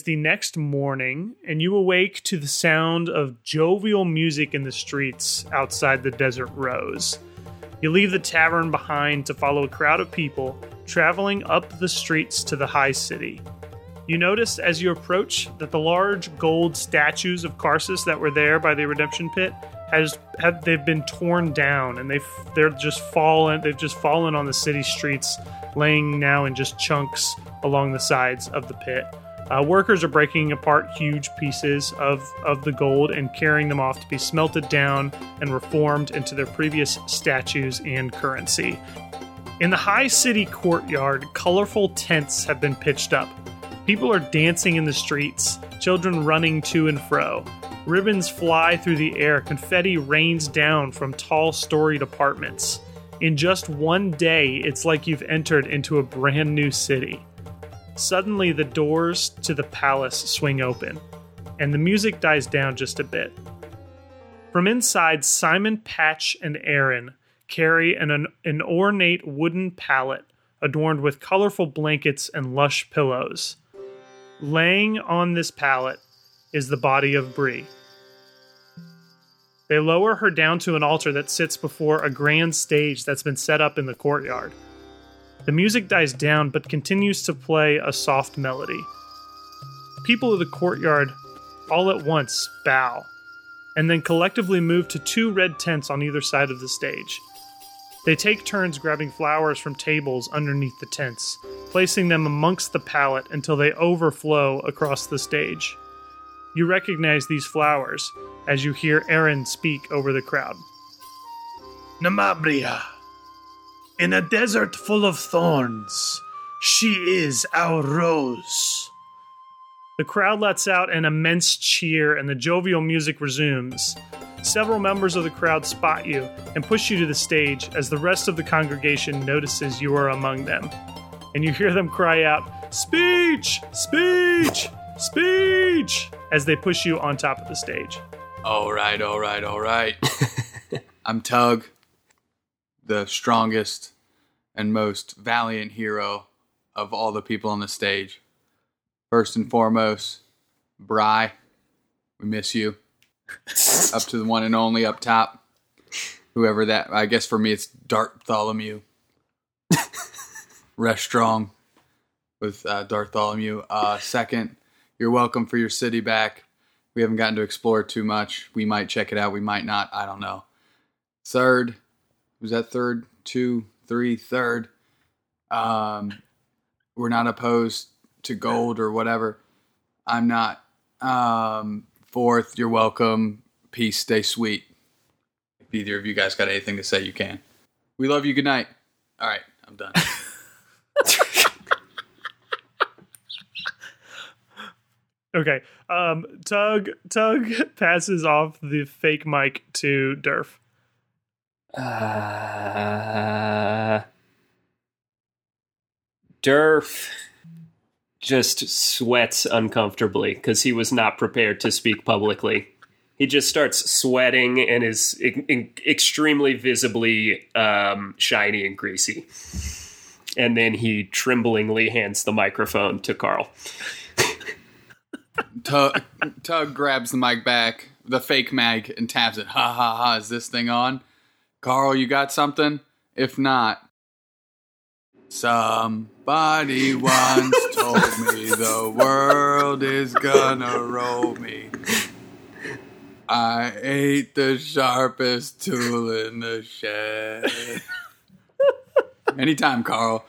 is the next morning, and you awake to the sound of jovial music in the streets outside the Desert Rose. You leave the tavern behind to follow a crowd of people traveling up the streets to the high city. You notice as you approach that the large gold statues of Karsus that were there by the redemption pit has have they've been torn down and they've they're just fallen they've just fallen on the city streets, laying now in just chunks along the sides of the pit. Uh, workers are breaking apart huge pieces of, of the gold and carrying them off to be smelted down and reformed into their previous statues and currency. In the high city courtyard, colorful tents have been pitched up. People are dancing in the streets, children running to and fro. Ribbons fly through the air, confetti rains down from tall storied apartments. In just one day, it's like you've entered into a brand new city. Suddenly, the doors to the palace swing open, and the music dies down just a bit. From inside, Simon, Patch, and Aaron carry an, an ornate wooden pallet adorned with colorful blankets and lush pillows. Laying on this pallet is the body of Bree. They lower her down to an altar that sits before a grand stage that's been set up in the courtyard. The music dies down but continues to play a soft melody. People of the courtyard all at once bow and then collectively move to two red tents on either side of the stage. They take turns grabbing flowers from tables underneath the tents, placing them amongst the pallet until they overflow across the stage. You recognize these flowers as you hear Aaron speak over the crowd. Namabria, in a desert full of thorns, she is our rose. The crowd lets out an immense cheer and the jovial music resumes. Several members of the crowd spot you and push you to the stage as the rest of the congregation notices you are among them. And you hear them cry out, Speech! Speech! Speech! as they push you on top of the stage. All right, all right, all right. I'm Tug, the strongest and most valiant hero of all the people on the stage. First and foremost, Bree, we miss you. up to the one and only up top. Whoever that, I guess for me it's Dartholomew. Rest strong with uh, Dartholomew. Uh, second, you're welcome for your city back. We haven't gotten to explore too much. We might check it out. We might not. I don't know. Third, was that third? Two, three, third. Um, we're not opposed to gold or whatever. I'm not. Um, fourth, you're welcome. Peace. Stay sweet. If either of you guys got anything to say, you can. We love you. Good night. All right, I'm done. Okay. Um, Tug Tug passes off the fake mic to Durf. Uh, Durf just sweats uncomfortably because he was not prepared to speak publicly. He just starts sweating and is e- extremely visibly um, shiny and greasy. And then he tremblingly hands the microphone to Carl. Tug, Tug grabs the mic back, the fake mag, and taps it. Ha ha ha! Is this thing on? Carl, you got something? If not, somebody once told me the world is gonna roll me. I ate the sharpest tool in the shed. Anytime, Carl.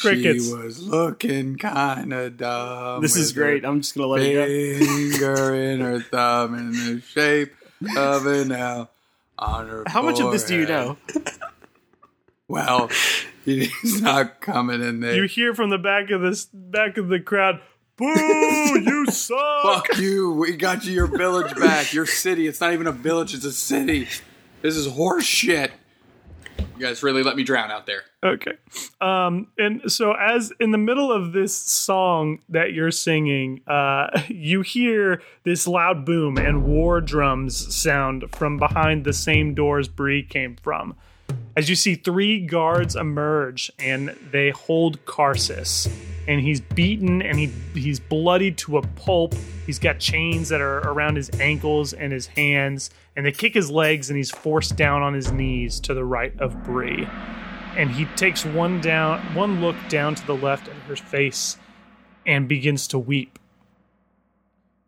Crickets. She was looking kind of dumb. This is great. I'm just gonna let it go. Finger in her thumb in the shape of an L on her. How much of this do you know? Well, he's not coming in there. You hear from the back of this back of the crowd, "Boo! You suck!" Fuck you. We got you your village back. Your city. It's not even a village, it's a city. This is horse shit. You guys really let me drown out there. Okay. Um, and so as in the middle of this song that you're singing, uh, you hear this loud boom and war drums sound from behind the same doors Bree came from. As you see three guards emerge and they hold Karsus. and he's beaten and he he's bloodied to a pulp. He's got chains that are around his ankles and his hands, and they kick his legs, and he's forced down on his knees to the right of Bree. And he takes one down, one look down to the left at her face, and begins to weep.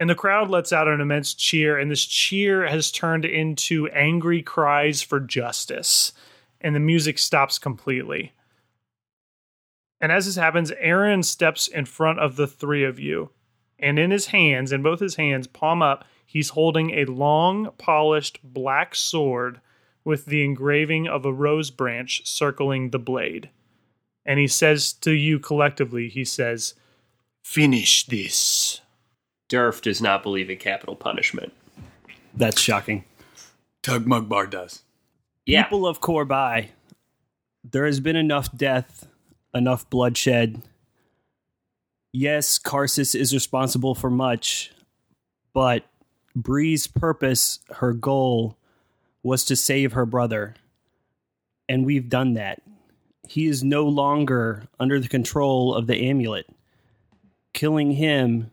And the crowd lets out an immense cheer, and this cheer has turned into angry cries for justice. And the music stops completely. And as this happens, Aaron steps in front of the three of you. And in his hands, in both his hands, palm up, he's holding a long, polished black sword with the engraving of a rose branch circling the blade. And he says to you collectively, he says, Finish this. Durf does not believe in capital punishment. That's shocking. Tug Mugbar does. Yeah. People of Korbai, there has been enough death, enough bloodshed. Yes, Karsus is responsible for much, but Bree's purpose, her goal, was to save her brother. And we've done that. He is no longer under the control of the amulet. Killing him,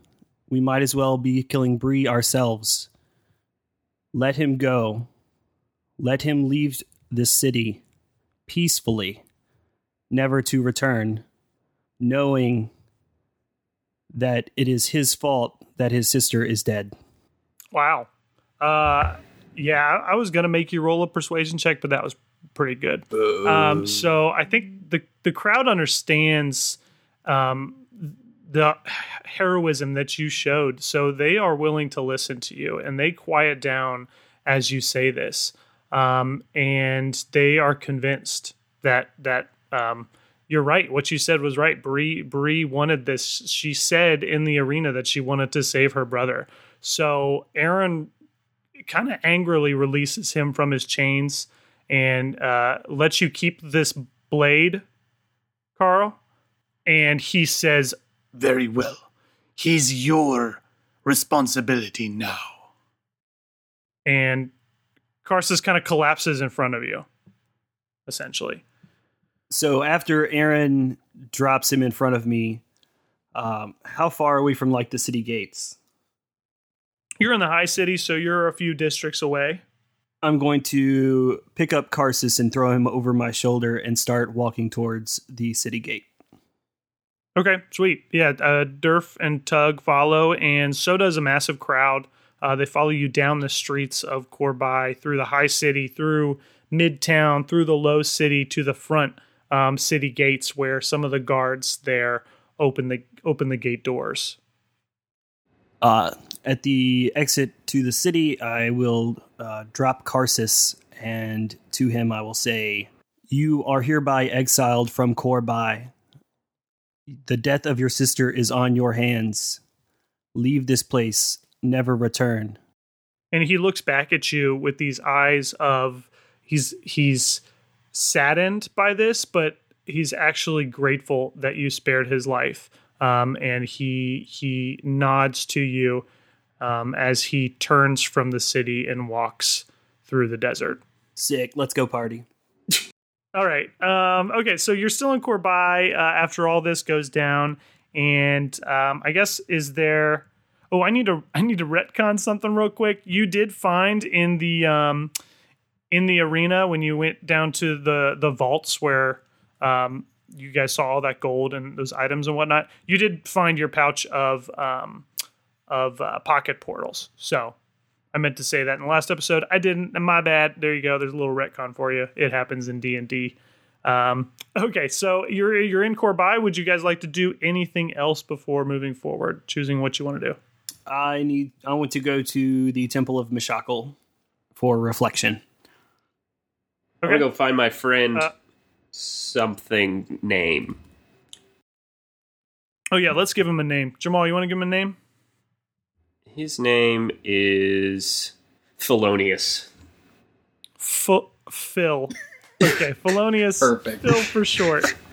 we might as well be killing Bree ourselves. Let him go. Let him leave this city peacefully, never to return, knowing that it is his fault that his sister is dead. Wow. Uh, yeah, I was gonna make you roll a persuasion check, but that was pretty good. Um, so I think the the crowd understands um, the heroism that you showed, so they are willing to listen to you, and they quiet down as you say this, um, and they are convinced that that um, you're right. What you said was right. Bree Bree wanted this. She said in the arena that she wanted to save her brother. So Aaron kind of angrily releases him from his chains and uh, lets you keep this blade, Carl. And he says, Very well. He's your responsibility now. and Karsus kind of collapses in front of you, essentially. So after Aaron drops him in front of me, um, how far are we from like the city gates? You're in the high city, so you're a few districts away. I'm going to pick up Karsus and throw him over my shoulder and start walking towards the city gate. Okay, sweet. Yeah, uh, Durf and Tug follow, and so does a massive crowd. Uh, they follow you down the streets of Korbai, through the high city, through midtown, through the low city to the front um, city gates, where some of the guards there open the open the gate doors. Uh, at the exit to the city, I will uh, drop Karsus, and to him I will say, You are hereby exiled from Korbai. The death of your sister is on your hands. Leave this place, never return. and he looks back at you with these eyes of he's he's saddened by this but he's actually grateful that you spared his life um, and he he nods to you um, as he turns from the city and walks through the desert Sick, let's go party. all right. Um, okay, so you're still in Korbai uh, after all this goes down, and um, I guess is there? Oh, I need to I need to retcon something real quick. You did find in the um, in the arena when you went down to the the vaults where um, you guys saw all that gold and those items and whatnot. You did find your pouch of um, of uh, pocket portals. So I meant to say that in the last episode. I didn't. My bad. There you go. There's a little retcon for you. It happens in D and D. Um, okay, so you're you're in Korbai. Would you guys like to do anything else before moving forward? Choosing what you want to do. I need. I want to go to the Temple of Mishakal for reflection. I'm gonna go find my friend Uh, something name. Oh yeah, let's give him a name. Jamal, you want to give him a name? His name is Thelonious. F- Phil. Okay, Felonious. Perfect. Phil for short.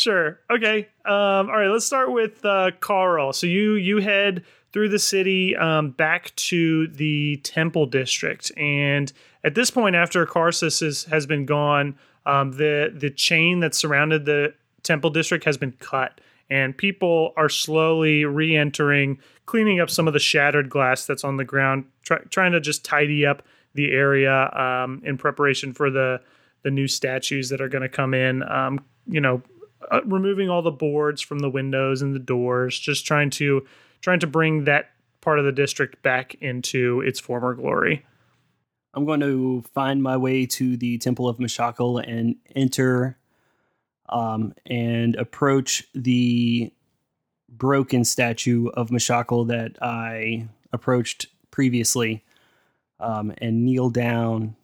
Sure. Okay. Um, all right. Let's start with uh, Carl. So you you head through the city um, back to the Temple District, and at this point, after Karsus is, has been gone, um, the the chain that surrounded the Temple District has been cut, and people are slowly re-entering, cleaning up some of the shattered glass that's on the ground, try, trying to just tidy up the area um, in preparation for the the new statues that are going to come in. Um, you know, uh, removing all the boards from the windows and the doors, just trying to trying to bring that part of the district back into its former glory. I'm going to find my way to the Temple of Mashakal and enter um, and approach the broken statue of Mashakal that I approached previously um, and kneel down.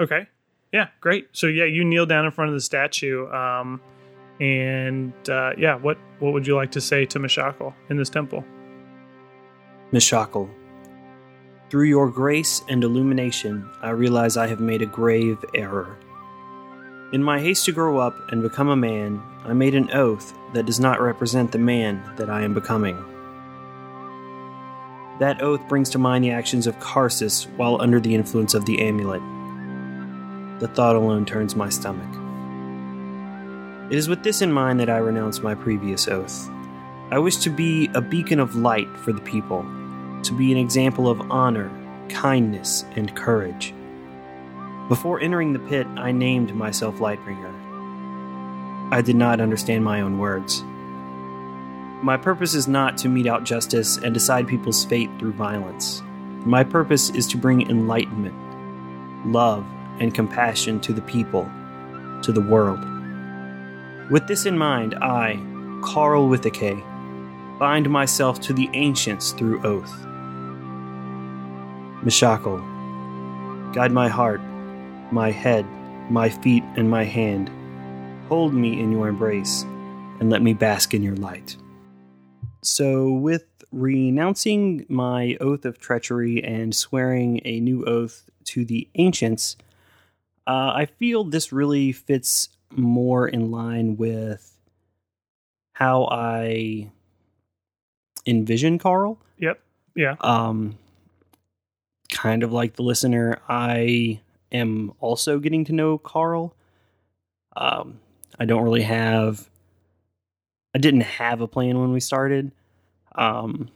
Okay. Yeah, great. So yeah, you kneel down in front of the statue. Um, and uh, yeah, what what would you like to say to Mashakal in this temple? Mashakal, through your grace and illumination, I realize I have made a grave error. In my haste to grow up and become a man, I made an oath that does not represent the man that I am becoming. That oath brings to mind the actions of Karsus while under the influence of the amulet. The thought alone turns my stomach. It is with this in mind that I renounce my previous oath. I wish to be a beacon of light for the people, to be an example of honor, kindness, and courage. Before entering the pit, I named myself Lightbringer. I did not understand my own words. My purpose is not to mete out justice and decide people's fate through violence. My purpose is to bring enlightenment, love, and compassion to the people, to the world. With this in mind, I, Carl Withake, bind myself to the ancients through oath. Mashakal, guide my heart, my head, my feet, and my hand. Hold me in your embrace, and let me bask in your light. So, with renouncing my oath of treachery and swearing a new oath to the ancients, uh, I feel this really fits more in line with how I envision Carl. Yep. Yeah. Um, kind of like the listener, I am also getting to know Carl. Um, I don't really have. I didn't have a plan when we started, um,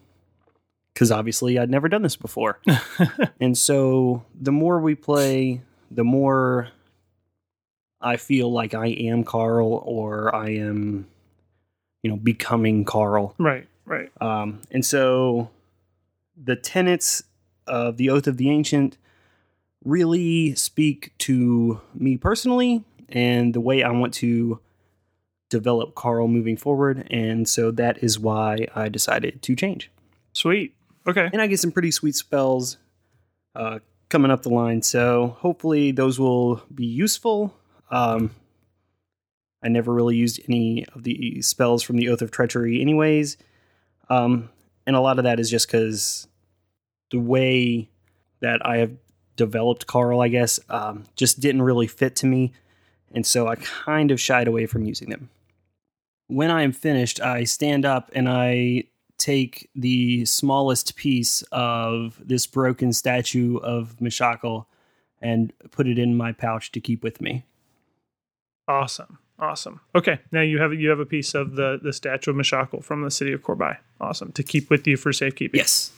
because obviously I'd never done this before, and so the more we play, the more I feel like I am Carl or I am, you know, becoming Carl. right. Right. Um, and so the tenets of the Oath of the Ancient really speak to me personally and the way I want to develop Carl moving forward. And so that is why I decided to change. Sweet. Okay. And I get some pretty sweet spells uh, coming up the line. So hopefully those will be useful. Um, I never really used any of the spells from the Oath of Treachery, anyways. Um, and a lot of that is just because the way that I have developed Carl, I guess, um, just didn't really fit to me. And so I kind of shied away from using them. When I am finished, I stand up and I take the smallest piece of this broken statue of Mashakal and put it in my pouch to keep with me. Awesome. Awesome. Okay. Now you have you have a piece of the the statue of Mashakal from the city of Korbai. Awesome. To keep with you for safekeeping. Yes.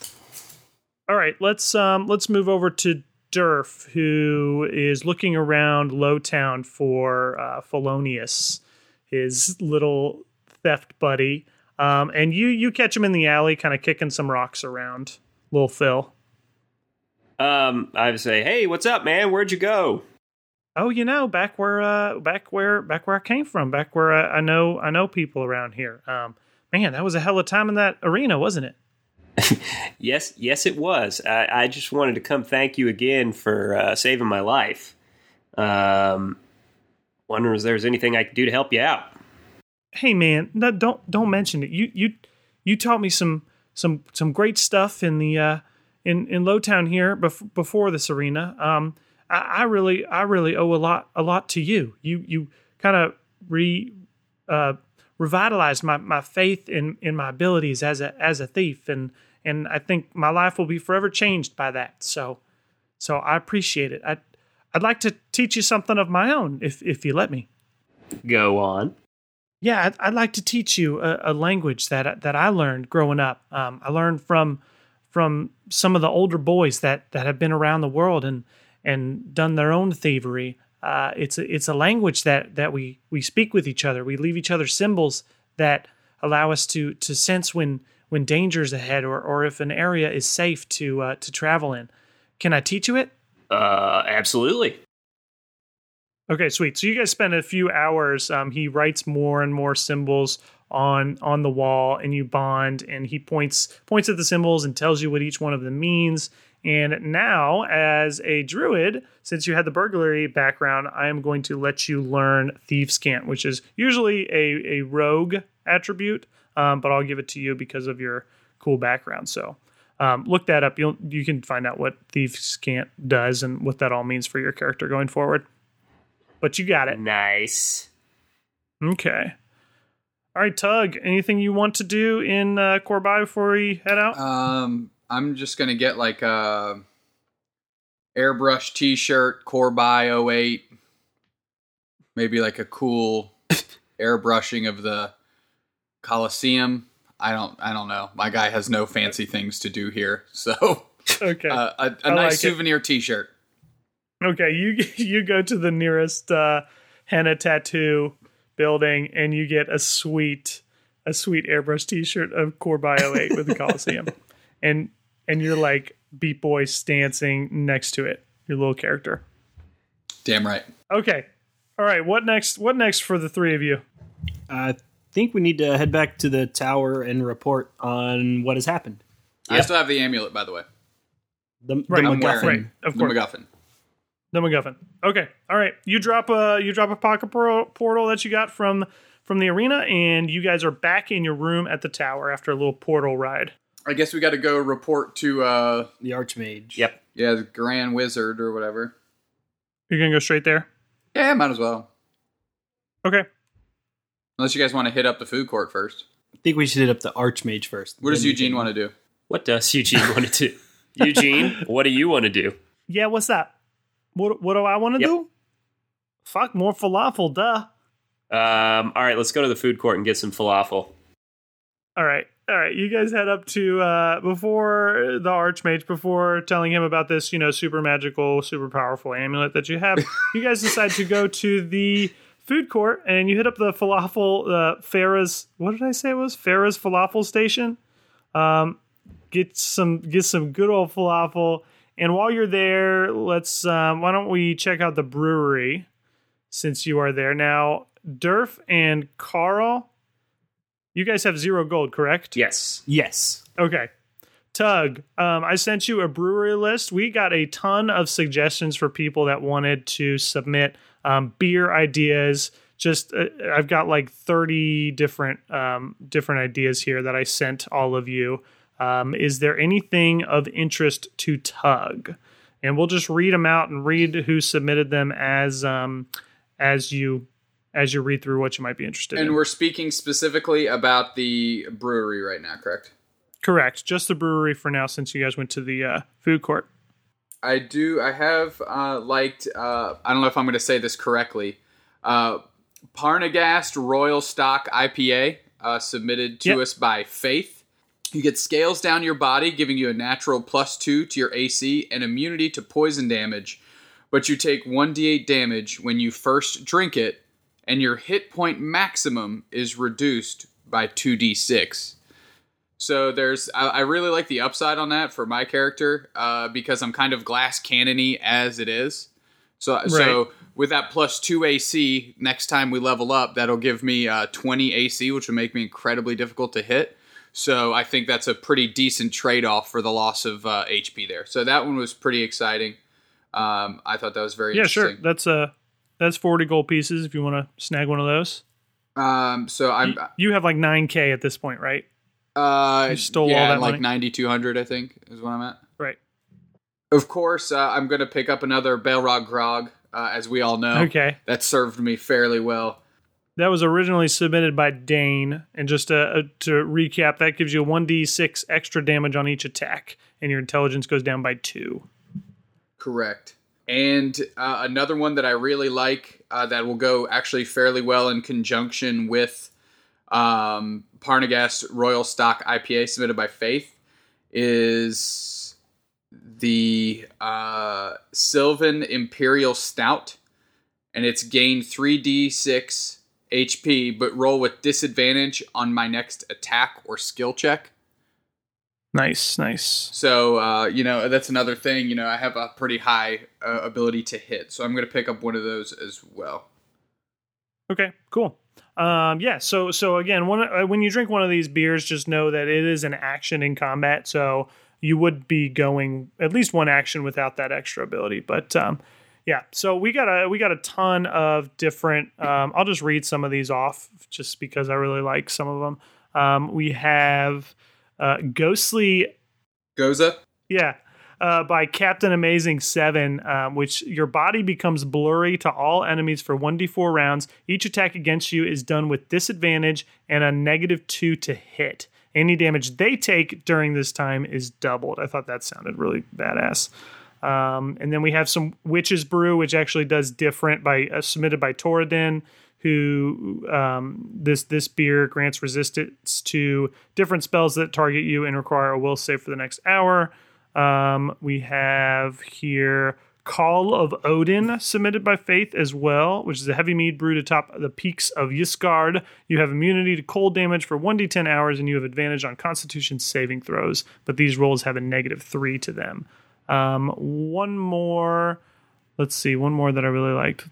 All right, let's um let's move over to Durf, who is looking around Lowtown for uh, Felonious, his little theft buddy. Um, and you you catch him in the alley, kind of kicking some rocks around. Little Phil. Um, I would say, hey, what's up, man? Where'd you go? Oh, you know, back where uh back where back where I came from, back where I, I know I know people around here. Um, man, that was a hell of a time in that arena, wasn't it? Yes, yes, it was. I, I just wanted to come thank you again for uh, saving my life. Um, wondering if there's anything I could do to help you out. hey man no, don't don't mention it you you you taught me some some some great stuff in the uh in in lowtown here bef- before this arena um I, I really i really owe a lot a lot to you. You you kind of re uh revitalized my my faith in in my abilities as a as a thief. And and i think my life will be forever changed by that. So so i appreciate it. I i'd like to teach you something of my own if if you let me. Go on. Yeah, I'd, I'd like to teach you a, a language that that I learned growing up. Um, I learned from from some of the older boys that that have been around the world. And and done their own thievery. Uh, it's a, it's a language that that we we speak with each other. We leave each other symbols that allow us to to sense when when danger's ahead or or if an area is safe to uh, to travel in. Can I teach you it? Uh, absolutely. Okay, sweet. So you guys spend a few hours. Um, he writes more and more symbols on on the wall, and you bond. And he points points at the symbols and tells you what each one of them means. And now, as a druid, since you had the burglary background, I am going to let you learn Thieves' Cant, which is usually a, a rogue attribute, um, but I'll give it to you because of your cool background. So um, look that up. You'll you can find out what Thieves' Cant does and what that all means for your character going forward. But you got it. Nice. Okay. All right, Tug. Anything you want to do in uh, Corby before we head out? Um, I'm just gonna get like a airbrush T-shirt, Corby 08, maybe like a cool airbrushing of the Coliseum. I don't, I don't know. My guy has no fancy things to do here, so okay. uh, a, a nice like it. souvenir T-shirt. Okay, you you go to the nearest uh, henna tattoo building and you get a sweet a sweet airbrush T-shirt of Corby 08 with the Coliseum, and and you're like Beat Boy stancing next to it, your little character. Damn right. Okay, all right. What next? What next for the three of you? I think we need to head back to the tower and report on what has happened. I Yep. still have the amulet, by the way. The, the Right, I'm MacGuffin. wearing Right, of the course. MacGuffin. The MacGuffin. Okay, all right. You drop a you drop a pocket portal that you got from from the arena, and you guys are back in your room at the tower after a little portal ride. I guess we got to go report to uh, The Archmage. Yep. yeah, the Grand Wizard or whatever. You're gonna go straight there. Yeah, might as well. Okay. Unless you guys want to hit up the food court first. I think we should hit up the Archmage first. What does Then Eugene want to do? What does Eugene want to do? Eugene, what do you want to do? Yeah. What's that? What What do I want to Yep. do? Fuck more falafel, duh. Um, all right, let's go to the food court and get some falafel. All right. All right. You guys head up to uh before the Archmage, before telling him about this, you know, super magical, super powerful amulet that you have, you guys decide to go to the food court and you hit up the falafel uh Farah's what did I say it was? Farah's falafel station. Um get some get some good old falafel. And while you're there, let's um why don't we check out the brewery since you are there. Now, Durf and Carl, you guys have zero gold, correct? Yes. Yes. Okay. Tug, um, I sent you a brewery list. We got a ton of suggestions for people that wanted to submit um, beer ideas. Just uh, I've got like thirty different um, different ideas here that I sent all of you. Um, is there anything of interest to Tug? And we'll just read them out and read who submitted them as um, as you as you read through what you might be interested in. And we're speaking specifically about the brewery right now, correct? Correct. Just the brewery for now, since you guys went to the uh, food court. I do. I have uh, liked. Uh, I don't know if I'm going to say this correctly. Uh, Parnagast Royal Stock IPA uh, submitted to Yep. us by Faith. You get scales down your body, giving you a natural plus two to your AC and immunity to poison damage. But you take 1d8 damage when you first drink it, and your hit point maximum is reduced by 2d6. So there's, I, I really like the upside on that for my character uh, because I'm kind of glass cannony as it is. So so with that plus two AC, next time we level up, that'll give me uh, 20 AC, which will make me incredibly difficult to hit. So I think that's a pretty decent trade off for the loss of uh, HP there. So that one was pretty exciting. Um, I thought that was very interesting. Yeah, sure. That's uh that's forty gold pieces if you want to snag one of those. Um, so I'm You have like nine k at this point, right? uh, You stole all yeah, that like 9200, I think is what I'm at. Right. Of course, uh, I'm going to pick up another Belrog Grog, uh, as we all know. Okay. That served me fairly well. That was originally submitted by Dane, and just uh, uh, to recap, that gives you one d six extra damage on each attack, and your intelligence goes down by two. Correct. And uh, another one that I really like uh, that will go actually fairly well in conjunction with um, Parnagast Royal Stock IPA submitted by Faith is the uh, Sylvan Imperial Stout. And it's gained 3d6 HP, but roll with disadvantage on my next attack or skill check. Nice, nice. So, uh, you know, that's another thing. You know, I have a pretty high uh, ability to hit. So I'm going to pick up one of those as well. Okay, cool. Um, yeah. So, so again, one uh, when you drink one of these beers, just know that it is an action in combat. So you would be going at least one action without that extra ability. But um, yeah, so we got a we got a ton of different. Um, I'll just read some of these off just because I really like some of them. Um, we have uh, Ghostly Gose? yeah, uh, by Captain Amazing 7, um, which your body becomes blurry to all enemies for 1d4 rounds. Each attack against you is done with disadvantage and a negative 2 to hit. Any damage they take during this time is doubled. I thought that sounded really badass. Um, and then we have some Witch's Brew, which actually does different by uh, submitted by Toradin, who um, this this beer grants resistance to different spells that target you and require a will save for the next hour. Um, we have here Call of Odin submitted by Faith as well, which is a heavy mead brewed atop the peaks of Ysgard. You have immunity to cold damage for 1d10 hours and you have advantage on constitution saving throws, but these rolls have a negative 3 to them. Um, one more, let's see, one more that I really liked.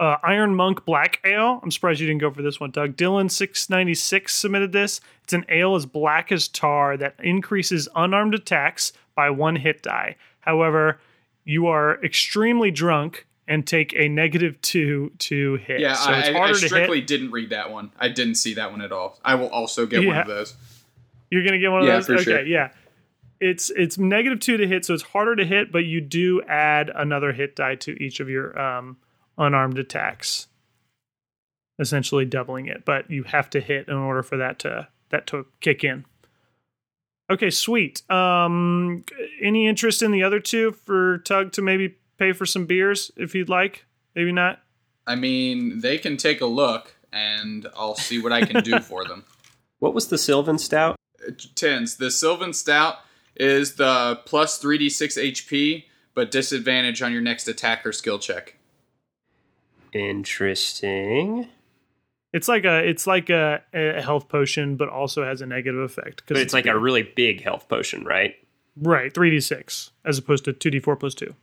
Uh, Iron Monk Black Ale. I'm surprised you didn't go for this one, Doug. Dylan six ninety six submitted this. It's an ale as black as tar that increases unarmed attacks by one hit die. However, you are extremely drunk and take a negative two to hit. Yeah, so it's I, I strictly didn't read that one. I didn't see that one at all. I will also get one of those. You're gonna get one of Yeah, those. for okay, sure. yeah. It's it's negative two to hit, so it's harder to hit, but you do add another hit die to each of your um, unarmed attacks, essentially doubling it. But you have to hit in order for that to that to kick in. Okay, sweet. Um, any interest in the other two for Tug to maybe pay for some beers if you'd like? Maybe not. I mean, they can take a look, and I'll see what I can do for them. What was the Sylvan Stout? Tens. The Sylvan Stout is the plus 3d6 HP, but disadvantage on your next attacker skill check. Interesting. It's like a it's like a, a health potion, but also has a negative effect But it's like a really big health potion, right? Right, 3d6 as opposed to 2d4 plus 2.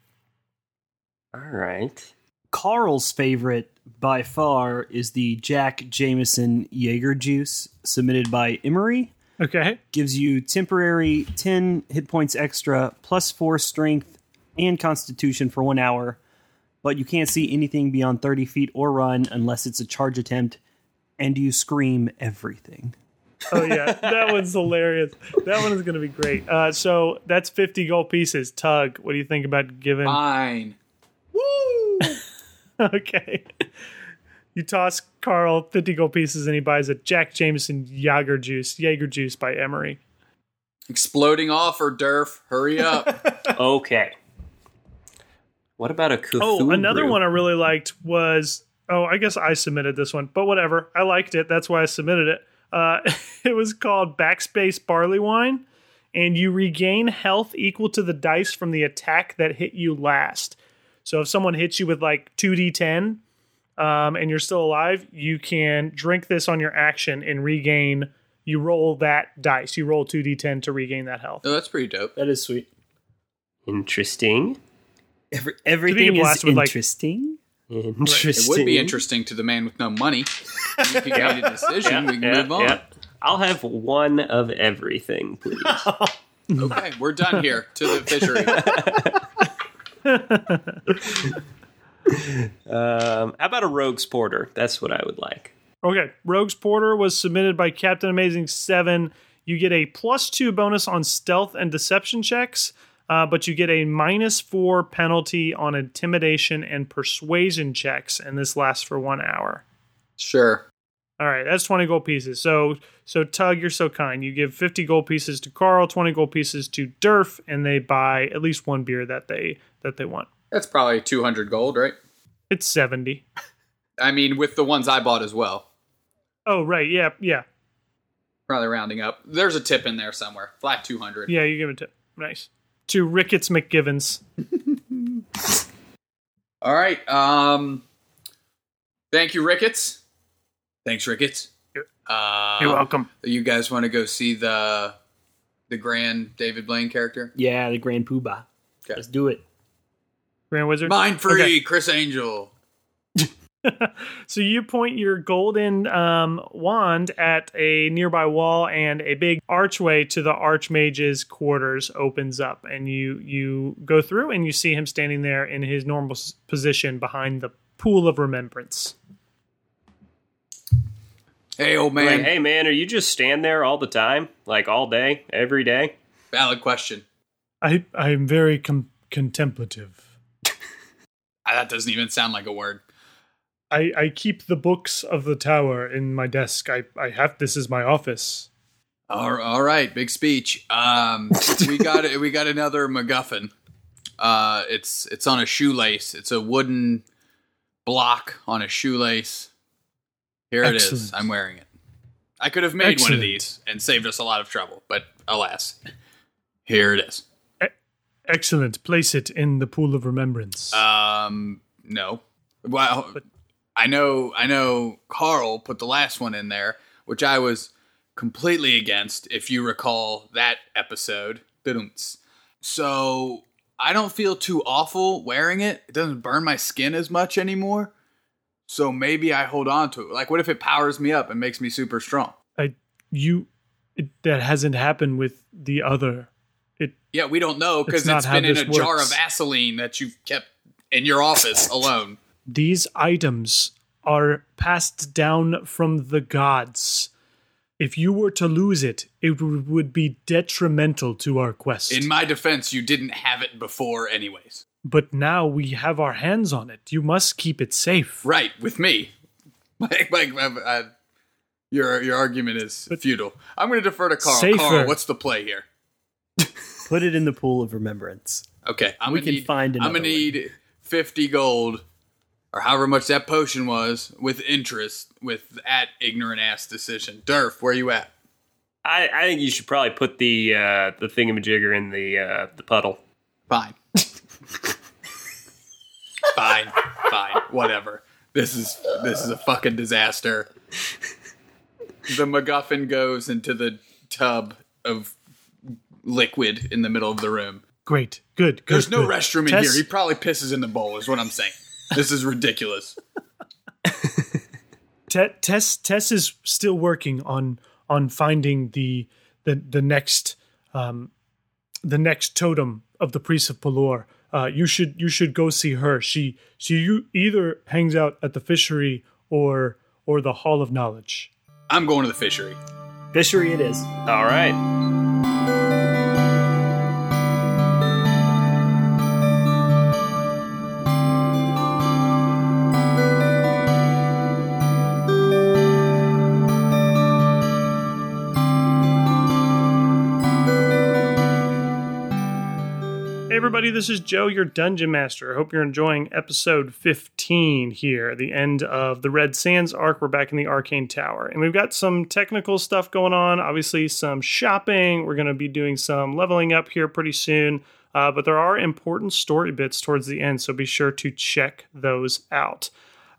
All right. Carl's favorite by far is the Jack Jameson Jaeger juice submitted by Emery. Okay. Gives you temporary 10 hit points extra, plus 4 strength and constitution for one hour, but you can't see anything beyond 30 feet or run unless it's a charge attempt, and you scream everything. Oh yeah, that one's hilarious. That one is going to be great. Uh, so that's 50 gold pieces. Tug, what do you think about giving? Fine. Woo. okay. You toss Carl 50 gold pieces and he buys a Jack Jameson Jaeger juice, Jaeger juice by Emery. Exploding offer, Durf. Hurry up. Okay. What about a Cthulhu? Oh, another one I really liked was oh, I guess I submitted this one, but whatever. I liked it. That's why I submitted it. Uh, it was called Backspace Barley Wine, and you regain health equal to the dice from the attack that hit you last. So if someone hits you with like 2d10 um, and you're still alive, you can drink this on your action and regain. You roll that dice. You roll 2d10 to regain that health. oh, that's pretty dope. That is sweet. Interesting. Every, everything a is with, like- interesting. Interesting. It would be interesting to the man with no money. We could get a decision. we can Yeah, move on. yeah. I'll have one of everything, please. Okay, we're done here. To the fishery. um, how about a Rogue's Porter? That's what I would like. Okay, Rogue's Porter was submitted by Captain Amazing 7. You get a plus 2 bonus on stealth and deception checks, uh, but you get a minus 4 penalty on intimidation and persuasion checks, and this lasts for one hour. Sure. All right, that's 20 gold pieces. So, so Tug, you're so kind. You give 50 gold pieces to Carl, 20 gold pieces to Durf, and they buy at least one beer that they that they want. That's probably 200 gold, right? It's 70. I mean, with the ones I bought as well. Oh, right. Yeah, yeah. Probably rounding up. There's a tip in there somewhere. Flat 200. Yeah, you give it to nice. To Ricketts McGivens. All right. Um, thank you, Ricketts. Thanks, Ricketts. Uh, You're welcome. You guys want to go see the the grand David Blaine character? Yeah, the Grand Poobah. Okay. Let's do it. Grand Wizard. Mind free, Okay. Criss Angel. so you point your golden um, wand at a nearby wall, and a big archway to the Archmage's quarters opens up, and you you go through, and you see him standing there in his normal s- position behind the pool of remembrance. Hey, old man. Like, hey man, are you just stand there all the time, like all day, every day? Valid question. I I am very com- contemplative. That doesn't even sound like a word. I, I keep the books of the tower in my desk. I, I have this is my office. All, all right, big speech. Um, we got. We got another MacGuffin. Uh, it's it's on a shoelace. It's a wooden block on a shoelace. Here it is. Excellent. I'm wearing it. I could have made one of these and saved us a lot of trouble, but alas, here it is. Excellent. Place it in the pool of remembrance. Um, no. Well, I know. I know. Carl put the last one in there, which I was completely against. If you recall that episode, so I don't feel too awful wearing it. It doesn't burn my skin as much anymore. So maybe I hold on to it. Like, what if it powers me up and makes me super strong? I you it, that hasn't happened with the other. It Yeah, we don't know because It's it's been in a this jar of works. Vaseline that you've kept in your office alone. These items are passed down from the gods. If you were to lose it, it would be detrimental to our quest. In my defense, you didn't have it before, anyways. but now we have our hands on it. You must keep it safe. Right, with me. Like, like uh, uh, your your argument is futile. I'm going to defer to Carl. Safer. Carl, what's the play here? Put it in the pool of remembrance. Okay, I'm We gonna can need, find I'm gonna need 50 gold, or however much that potion was, with interest, with that ignorant ass decision. Durf, where you at? I, I think you should probably put the uh, the thingamajigger in the uh, the puddle. Fine. fine, fine, whatever. This is this is a fucking disaster. The MacGuffin goes into the tub of liquid in the middle of the room. Great. Good. good There's no good. restroom in Tess- here. He probably pisses in the bowl, is what I'm saying. This is ridiculous. Te- Tess Tess is still working on on finding the the the next um the next totem of the priest of Pelor. Uh, you should you should go see her. She she you either hangs out at the fishery or or the Hall of Knowledge. I'm going to the fishery. Fishery it is. All right. Everybody, this is Joe, your dungeon master. I hope you're enjoying episode 15 here, the end of the Red Sands arc. We're back in the Arcane Tower, and we've got some technical stuff going on. Obviously, some shopping. We're going to be doing some leveling up here pretty soon. Uh, but there are important story bits towards the end, so be sure to check those out.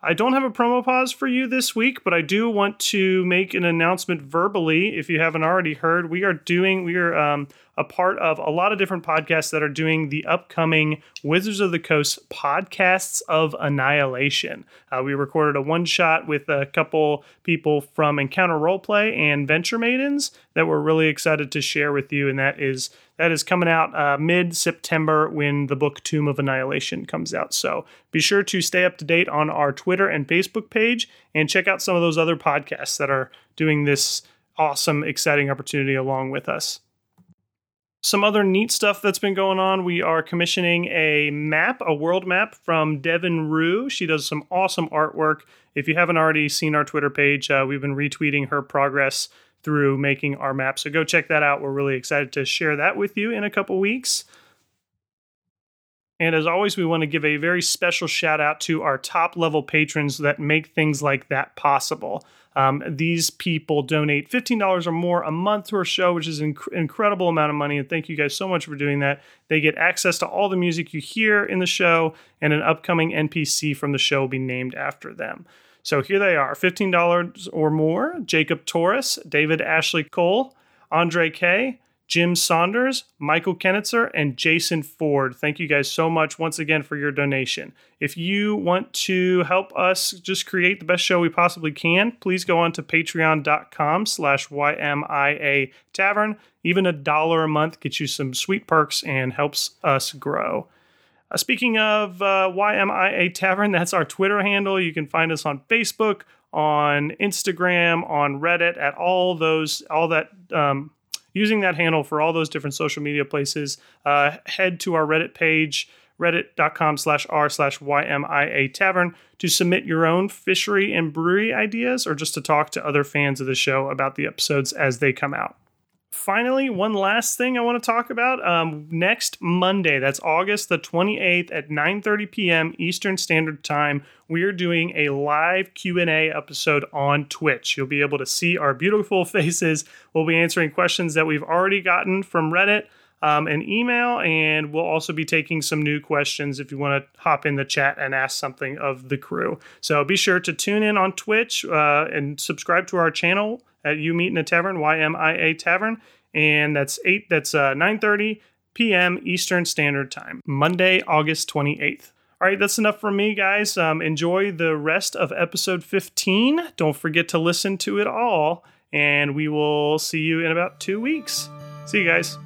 I don't have a promo pause for you this week, but I do want to make an announcement verbally. If you haven't already heard, we are doing, we are um, a part of a lot of different podcasts that are doing the upcoming Wizards of the Coast podcasts of Annihilation. Uh, we recorded a one shot with a couple people from Encounter Roleplay and Venture Maidens that we're really excited to share with you, and that is that is coming out uh, mid September when the book Tomb of Annihilation comes out. So be sure to stay up to date on our Twitter and Facebook page and check out some of those other podcasts that are doing this awesome, exciting opportunity along with us. Some other neat stuff that's been going on. We are commissioning a map, a world map from Devin Rue. She does some awesome artwork. If you haven't already seen our Twitter page, uh, we've been retweeting her progress through making our map. So go check that out. We're really excited to share that with you in a couple weeks. And as always, we want to give a very special shout out to our top level patrons that make things like that possible. Um, these people donate $15 or more a month to our show, which is an inc- incredible amount of money. And thank you guys so much for doing that. They get access to all the music you hear in the show, and an upcoming NPC from the show will be named after them. So here they are $15 or more Jacob Torres, David Ashley Cole, Andre K., Jim Saunders, Michael Kennitzer, and Jason Ford. Thank you guys so much once again for your donation. If you want to help us just create the best show we possibly can, please go on to patreon.com slash YMIA Tavern. Even a dollar a month gets you some sweet perks and helps us grow. Uh, speaking of uh, YMIA Tavern, that's our Twitter handle. You can find us on Facebook, on Instagram, on Reddit, at all those, all that um, using that handle for all those different social media places. Uh, head to our Reddit page, reddit.com slash r slash YMIA tavern to submit your own fishery and brewery ideas or just to talk to other fans of the show about the episodes as they come out finally, one last thing I want to talk about. Um, next Monday, that's August the 28th at 9:30 p.m. Eastern Standard Time, we are doing a live Q&A episode on Twitch. You'll be able to see our beautiful faces. We'll be answering questions that we've already gotten from Reddit. Um, email, and we'll also be taking some new questions if you want to hop in the chat and ask something of the crew. So be sure to tune in on Twitch uh, and subscribe to our channel at You Meet in a Tavern, Y-M-I-A Tavern, and that's eight. That's uh, nine thirty p.m. Eastern Standard Time, Monday, August twenty eighth. All right, that's enough from me, guys. Um, enjoy the rest of episode 15. Don't forget to listen to it all, and we will see you in about two weeks. See you guys.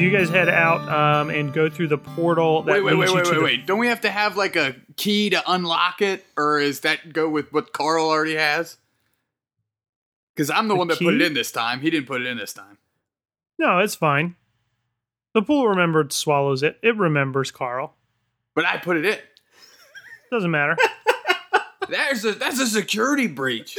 So you guys head out um, and go through the portal that Wait, wait, wait, wait, wait, the wait. Don't we have to have like a key to unlock it, or is that go with what Carl already has? Because I'm the, The one that put it in this time. He didn't put it in this time. No, it's fine. The pool remembered swallows it. It remembers Carl. But I put it in. Doesn't matter. There's a that's a security breach.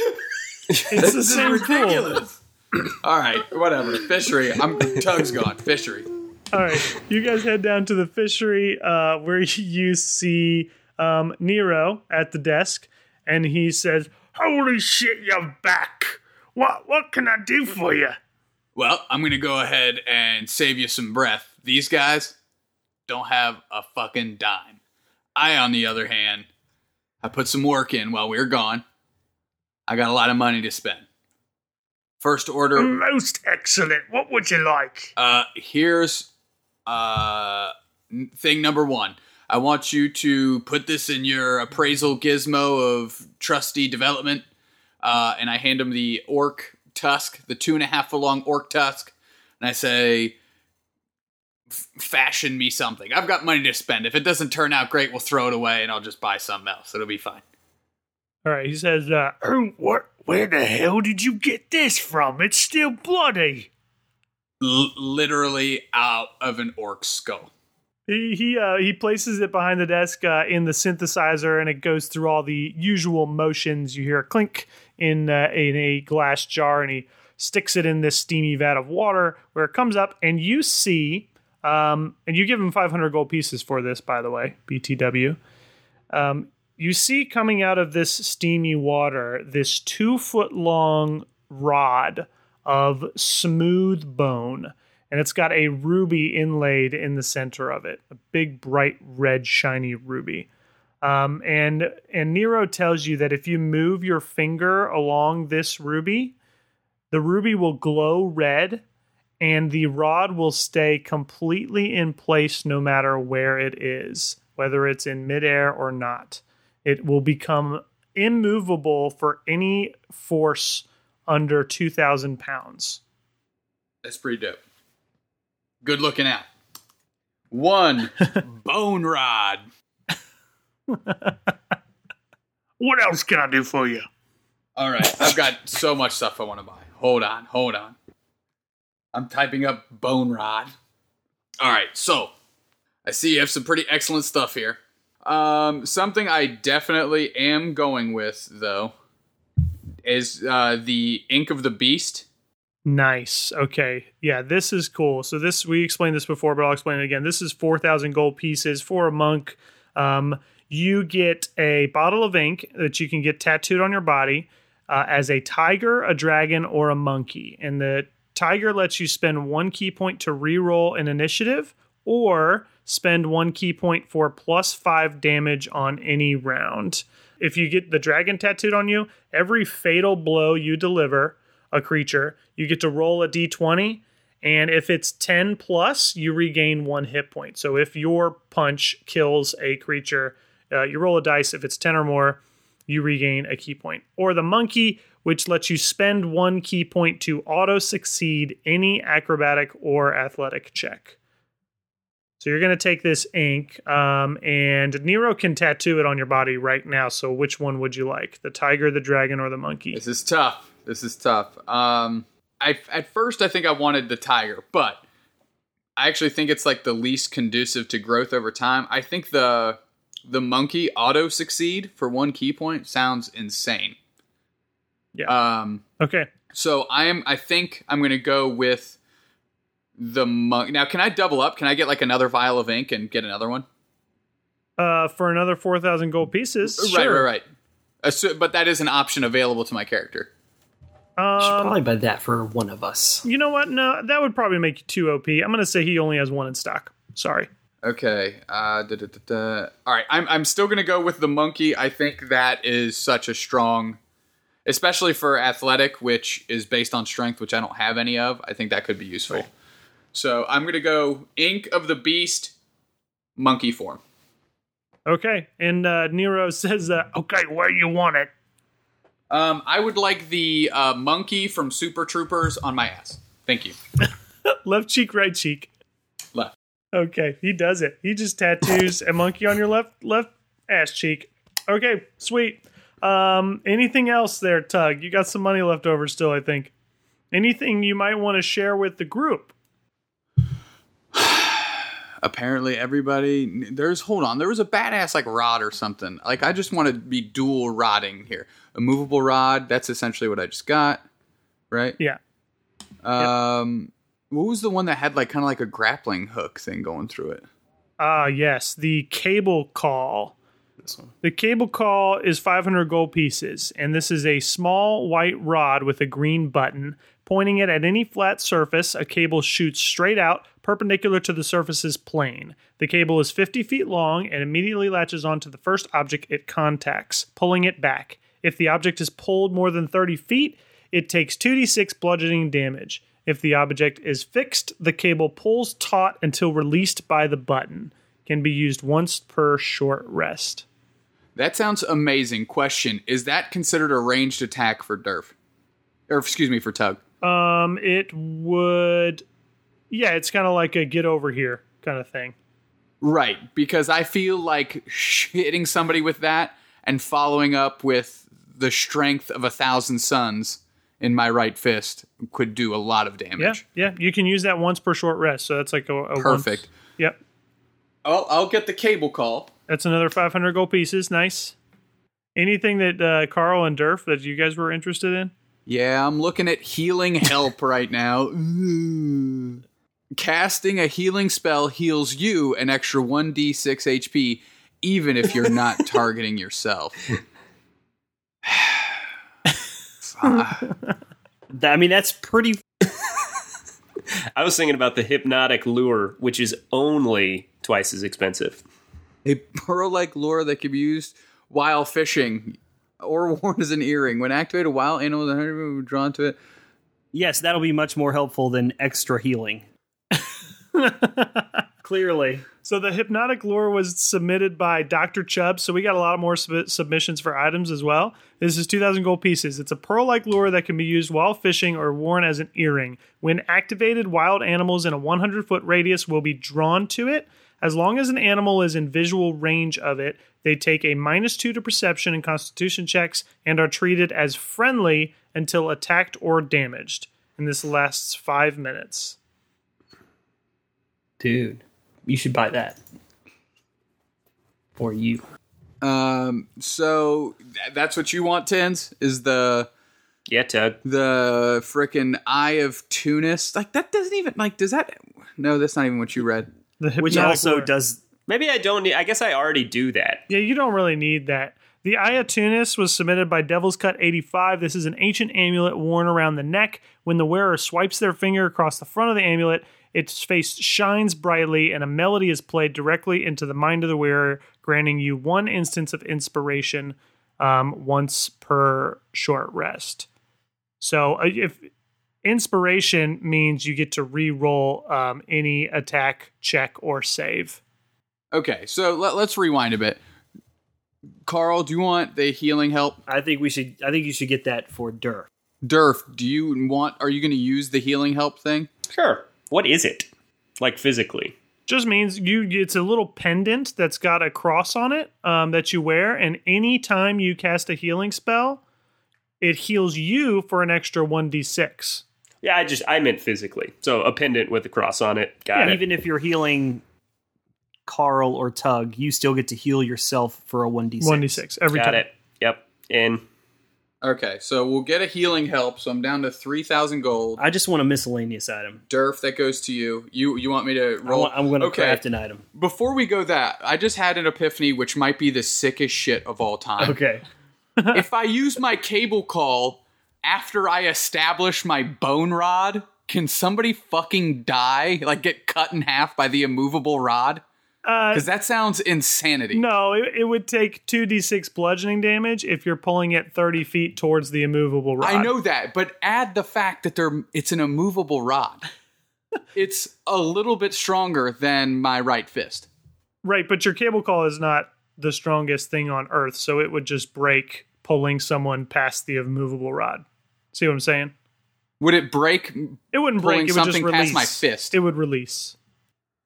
It's the This is same pool. ridiculous. All right, whatever. Fishery. I'm Tug's gone. Fishery. All right, you guys head down to the fishery uh, where you see um, Nero at the desk, and he says, Holy shit, you're back. What what can I do for you? Well, I'm gonna go ahead and save you some breath. These guys don't have a fucking dime. I, on the other hand, I put some work in while we were gone. I got a lot of money to spend. First order, Most excellent. What would you like? uh, here's uh, thing number one. I want you to put this in your appraisal gizmo of trusty development. Uh, and I hand him the orc tusk, the two and a half foot long orc tusk. And I say, "F- fashion me something. I've got money to spend. If it doesn't turn out great, we'll throw it away and I'll just buy something else. It'll be fine. "All right." He says, uh, what? Where the hell did you get this from? It's still bloody. L- literally out of an orc skull. He he uh, he places it behind the desk uh, in the synthesizer, and it goes through all the usual motions. You hear a clink in uh, in a glass jar, and he sticks it in this steamy vat of water, where it comes up, and you see, um, and you give him 500 gold pieces for this, by the way, BTW. Um, you see coming out of this steamy water this two foot long rod of smooth bone and it's got a ruby inlaid in the center of it a big bright red shiny ruby. Um, and and nero tells you that if you move your finger along this ruby the ruby will glow red and the rod will stay completely in place no matter where it is whether it's in midair or not. It will become immovable for any force under 2000 pounds That's pretty dope. Good looking out. One bone rod. What else can I do for you? All right, I've got so much stuff I want to buy. Hold on, hold on. I'm typing up bone rod. All right, so I see you have some pretty excellent stuff here. Um, something I definitely am going with though is uh, the ink of the beast. Nice. Okay. Yeah, this is cool. So this we explained this before, but I'll explain it again. This is four thousand gold pieces for a monk. Um, you get a bottle of ink that you can get tattooed on your body uh, as a tiger, a dragon, or a monkey. And the tiger lets you spend one ki point to reroll an initiative, or spend one ki point for plus five damage on any round. If you get the dragon tattooed on you, every fatal blow you deliver a creature, you get to roll a d20. And if it's 10 plus, you regain one hit point. So if your punch kills a creature, uh, you roll a dice. If it's 10 or more, you regain a ki point. Or the monkey, which lets you spend one ki point to auto succeed any acrobatic or athletic check. So you're going to take this ink, um, and Nero can tattoo it on your body right now. So which one would you like? The tiger, the dragon, or the monkey? This is tough. This is tough. Um, I at first I think I wanted the tiger, but I actually think it's like the least conducive to growth over time. I think the the monkey auto succeed for one ki point sounds insane. Yeah. Um. Okay. So I am. I think I'm going to go with the monk. Now, can I double up? Can I get like another vial of ink and get another one? Uh, for another four thousand gold pieces. Right, sure. right, right. But that is an option available to my character. Should Um, probably buy that for one of us. you know what? No, that would probably make you too OP. I'm going to say he only has one in stock. Sorry. Okay. Uh, da, da, da, da. All right. I'm I'm still gonna go with the monkey. I think that is such a strong, especially for athletic, which is based on strength, which I don't have any of. I think that could be useful. So I'm gonna go ink of the beast, monkey form. Okay. And uh, Nero says, uh, okay, where you want it? Um, I would like the uh, monkey from Super Troopers on my ass. Thank you. Left cheek, right cheek. Left. Okay, he does it. He just tattoos a monkey on your left left ass cheek. Okay, sweet. Um, anything else there, Tug? You got some money left over still, I think. Anything you might want to share with the group? Apparently everybody there's hold on there was a badass like rod or something like i just want to be dual rodding here a movable rod that's essentially what i just got right Yeah. um what was the one that had like kind of like a grappling hook thing going through it Ah, yes, the cable call. This one. The cable call is 500 gold pieces, and this is a small white rod with a green button. Pointing it at any flat surface, a cable shoots straight out, perpendicular to the surface's plane. The cable is 50 feet long and immediately latches onto the first object it contacts, pulling it back. If the object is pulled more than 30 feet, it takes 2d6 bludgeoning damage. If the object is fixed, the cable pulls taut until released by the button. Can be used once per short rest. that sounds amazing question is that considered a ranged attack for durf or excuse me for tug Um, it would, yeah, it's kind of like a get over here kind of thing. right because i feel like hitting somebody with that and following up with the strength of a thousand suns in my right fist could do a lot of Yeah, damage. yeah, yeah. you can use that once per short rest, so that's like a, a Perfect. Once, yep, I'll, I'll get the cable call. that's another 500 gold pieces. Nice. Anything that uh, Carl and Durf that you guys were interested in? Yeah, I'm looking at healing help right now. Ooh. Casting a healing spell heals you an extra 1d6 HP, even if you're not targeting yourself. I mean, that's pretty. I was thinking about the hypnotic lure, which is only twice as expensive. a pearl like lure that can be used while fishing or worn as an earring. When activated, wild animals and hunter will be drawn to it. Yes, that'll be much more helpful than extra healing. Clearly. So the hypnotic lure was submitted by Dr. Chubb. So we got a lot more sub- submissions for items as well. This is 2,000 gold pieces. It's a pearl-like lure that can be used while fishing or worn as an earring. When activated, wild animals in a 100-foot radius will be drawn to it. As long as an animal is in visual range of it, they take a minus two to perception and constitution checks and are treated as friendly until attacked or damaged. and this lasts five minutes. Dude, you should buy that. For you. Um, so th- that's what you want, Tins? Is the Yeah, Tug. the frickin' Eye of Tunis? Like that doesn't even like does that? No, that's not even what you read. Which also word. does Maybe I don't need. I guess I already do that. Yeah, you don't really need that. The Aya Tunis was submitted by Devil's Cut 85. This is an ancient amulet worn around the neck. When the wearer swipes their finger across the front of the amulet, its face shines brightly and a melody is played directly into the mind of the wearer, granting you one instance of inspiration um, once per short rest. So uh, if inspiration means you get to re-roll um, any attack, check, or save. Okay, so let, let's rewind a bit. Carl, do you want the healing help? I think we should I think you should get that for Dur. Durf, do you want? Are you going to use the healing help thing? Sure. What is it? Like physically? just means you it's a little pendant that's got a cross on it um, that you wear and anytime you cast a healing spell it heals you for an extra 1d6 Yeah, I just I meant physically. So a pendant with a cross on it. Got it. Even if you're healing Carl or Tug, you still get to heal yourself for a 1d6. 1d6 every Got time it. Yep. And Okay, so we'll get a healing help. So I'm down to three thousand gold. I just want a miscellaneous item. Durf, that goes to you. You you want me to roll? want, I'm going to okay. craft an item. Before we go that, I just had an epiphany, which might be the sickest shit of all time. okay if I use my cable call after I establish my bone rod, can somebody fucking die? Like get cut in half by the immovable rod? uh, Because that sounds insanity. no it, it would take 2d6 bludgeoning damage if you're pulling it 30 feet towards the immovable rod I know that, but add the fact that they're it's an immovable rod. it's a little bit stronger than my right fist. right but your cable call is not the strongest thing on earth so it would just break pulling someone past the immovable rod see what i'm saying Would it break? It wouldn't break. It would just release. past my fist. It would release.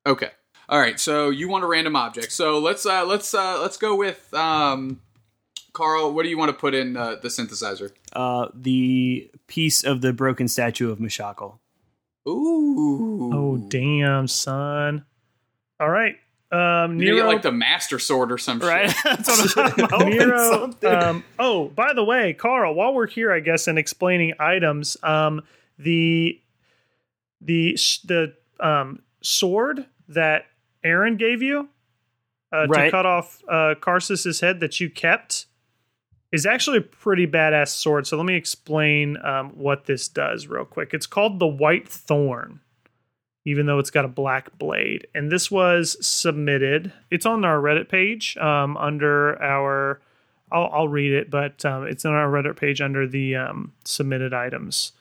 Okay. All right. So you want a random object. So let's uh let's uh let's go with um Carl, what do you want to put in uh, the synthesizer? Uh, the piece of the broken statue of Mashakal. Ooh. Oh damn, son! All right, um, You Nero. get like the master sword or some Right? shit. That's what I'm hoping Nero. Um, oh, by the way, Carl, while we're here, I guess, and explaining items, um, the the sh- the um, sword that Aaron gave you uh, to cut off uh, Karsus's head that you kept is actually a pretty badass sword. So let me explain um, what this does real quick. It's called the White Thorn. Even though it's got a black blade, and this was submitted, it's on our Reddit page um, under our I'll, I'll read it, but um, it's on our Reddit page under the um, submitted items,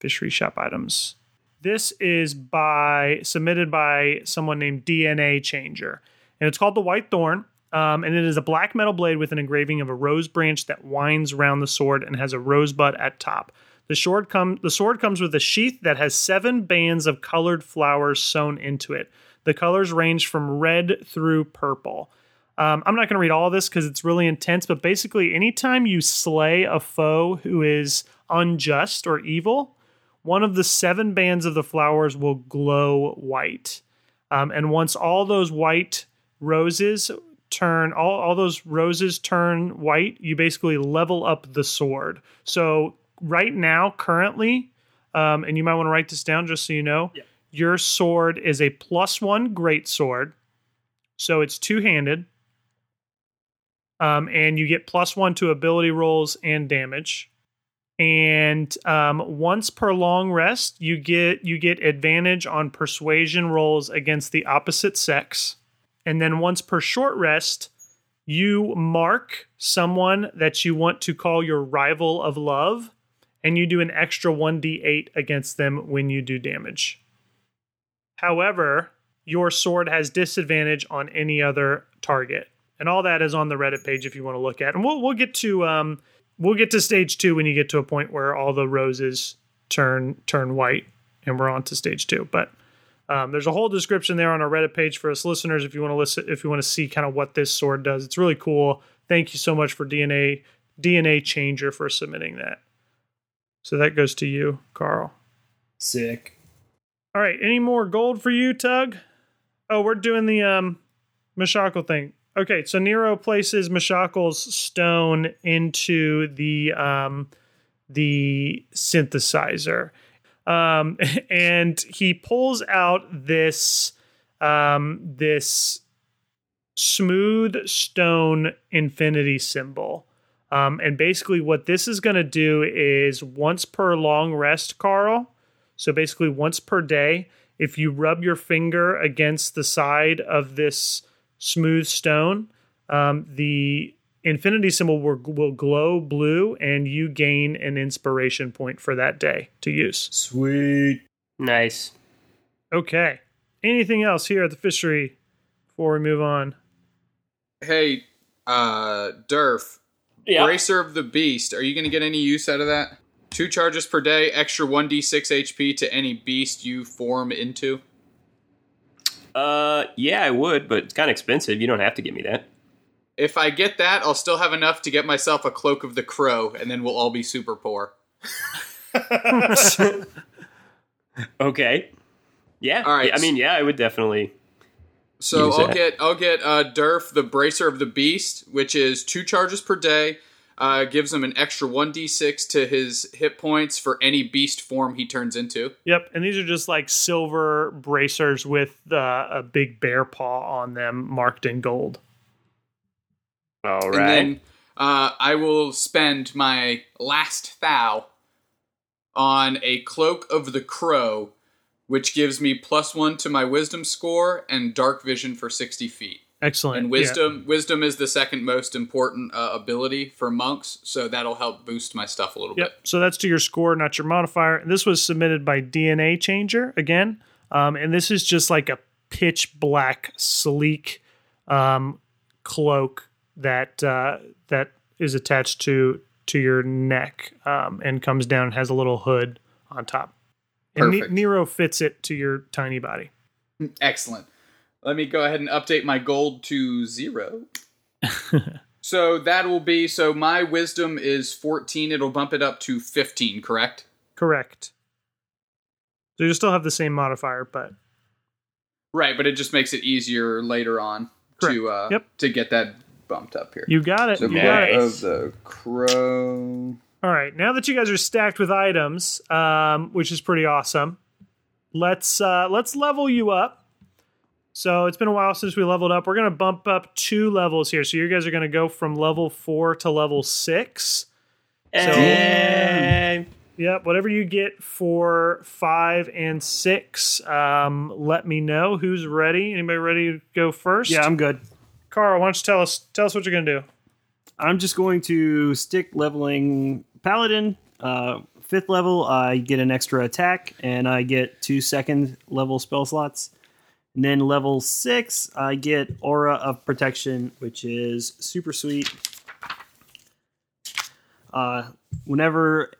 fishery shop items. This is by submitted by someone named DNA Changer, and it's called the White Thorn. Um, and it is a black metal blade with an engraving of a rose branch that winds around the sword and has a rosebud at top. The sword come the sword comes with a sheath that has seven bands of colored flowers sewn into it. The colors range from red through purple. Um, I'm not going to read all this because it's really intense, but basically, anytime you slay a foe who is unjust or evil, one of the seven bands of the flowers will glow white. Um, and once all those white roses turn, all, all those roses turn white, you basically level up the sword. So, right now, currently, um, and you might want to write this down just so you know, your sword is a plus one great sword. So, it's two handed um, and you get plus one to ability rolls and damage. And um, once per long rest, you get you get advantage on persuasion rolls against the opposite sex. And then once per short rest, you mark someone that you want to call your rival of love, and you do an extra 1d8 against them when you do damage. However, your sword has disadvantage on any other target and all that is on the Reddit page if you want to look at. And we'll we'll get to um we'll get to stage two when you get to a point where all the roses turn turn white, and we're on to stage two. But um, there's a whole description there on our Reddit page for us listeners if you want to listen if you want to see kind of what this sword does. It's really cool. Thank you so much for DNA DNA Changer for submitting that. So that goes to you, Carl. Sick. All right. Any more gold for you, Tug? Oh, we're doing the um Mashakal thing. Okay, so Nero places Mashakal's stone into the um the synthesizer. Um and he pulls out this um this smooth stone infinity symbol. Um, and basically, what this is going to do is once per long rest, Carl. So basically, once per day, if you rub your finger against the side of this smooth stone, um, the infinity symbol will, will glow blue, and you gain an inspiration point for that day to use. Sweet. Nice. Okay. Anything else here at the fishery before we move on? Hey, uh, Durf, Yeah. Bracer of the Beast. Are you going to get any use out of that? Two charges per day, extra 1d6 HP to any beast you form into. Uh, yeah, I would, but it's kind of expensive. You don't have to give me that. If I get that, I'll still have enough to get myself a Cloak of the Crow, and then we'll all be super poor. Okay. Yeah. All right. I mean, yeah, I would definitely. So Use I'll that. get I'll get uh, Durf, the Bracer of the Beast, which is two charges per day. Uh, gives him an extra 1d6 to his hit points for any beast form he turns into. Yep, and these are just like silver bracers with uh, a big bear paw on them marked in gold. All right. And then uh, I will spend my last thou on a Cloak of the Crow, which gives me plus one to my wisdom score and dark vision for 60 feet. Excellent. And Yeah. wisdom, wisdom is the second most important uh, ability for monks, so that'll help boost my stuff a little bit. Yep. bit. So that's to your score, not your modifier. And this was submitted by DNA Changer again. Um, and this is just like a pitch black, sleek um, cloak that uh, that is attached to to your neck um, and comes down and has a little hood on top. And Perfect. Nero fits it to your tiny body. Excellent. Let me go ahead and update my gold to zero. so that will be so my wisdom is 14, it'll bump it up to 15, correct? Correct. So you still have the same modifier, but Right, but it just makes it easier later on to uh Yep. to get that bumped up here. you got it. so you got it. of the crow. All right, now that you guys are stacked with items, um, which is pretty awesome, let's uh, let's level you up. So it's been a while since we leveled up. We're gonna bump up two levels here. So you guys are gonna go from level four to level six. And Yep, whatever you get for five and six, um, let me know who's ready. Anybody ready to go first? Yeah, I'm good. Carl, why don't you tell us tell us what you're gonna do? I'm just going to stick leveling Paladin. Uh, fifth level, I get an extra attack, and I get two second level spell slots. And then level six, I get Aura of Protection, which is super sweet. Uh, whenever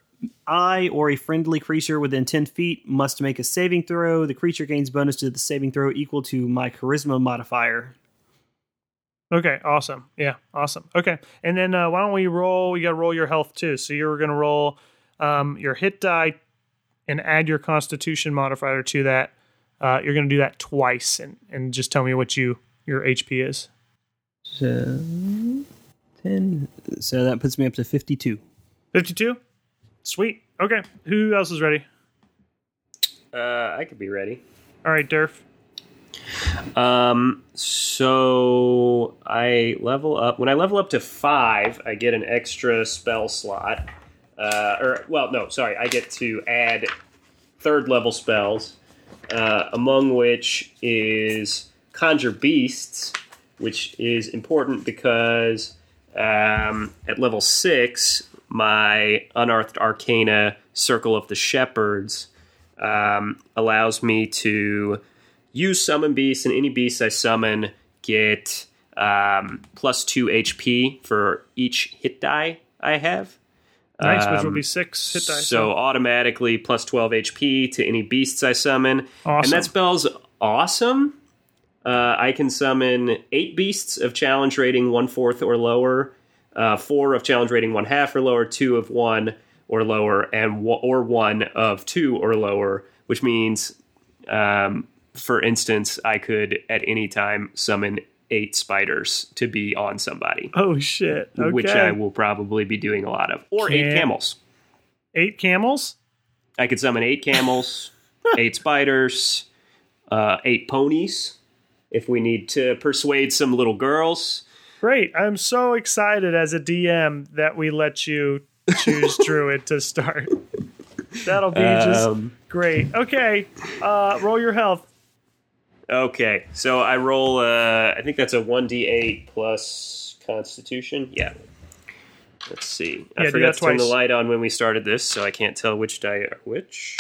I or a friendly creature within 10 feet must make a saving throw, the creature gains bonus to the saving throw equal to my Charisma modifier. Okay, awesome. Yeah, awesome. Okay, and then uh, why don't we roll? You got to roll your health too. So you're going to roll um, your hit die and add your Constitution modifier to that. Uh, you're going to do that twice, and and just tell me what you your HP is. So, 10. So that puts me up to 52. Fifty-two. Sweet. Okay. Who else is ready? uh, I could be ready. All right, Durf. Um, so I level up. When I level up to five, I get an extra spell slot. Uh, or well, no, sorry, I get to add third level spells, uh, among which is conjure beasts, which is important because um, at level six, my unearthed arcana circle of the shepherds um, allows me to use summon beasts, and any beasts I summon get um, plus two HP for each hit die I have. Nice, which will Um, be six hit dice. So automatically plus 12 HP to any beasts I summon. Awesome. And that spell's awesome. Uh, I can summon eight beasts of challenge rating one fourth or lower, uh, four of challenge rating one half or lower, two of one or lower, and w- or one of two or lower, which means, um, for instance, I could at any time summon eight spiders to be on somebody, Oh shit. Okay. which I will probably be doing a lot of, or eight camels. Eight camels. I could summon eight camels, eight spiders, uh, eight ponies. If we need to persuade some little girls, Great. I'm so excited as a DM that we let you choose Druid to start. That'll be just Um, great. Okay. Uh, roll your health. Okay, so I roll. Uh, I think that's a one d eight plus Constitution. Yeah. Let's see. I Yeah, forgot to turn the light on when we started this, so I can't tell which die are which.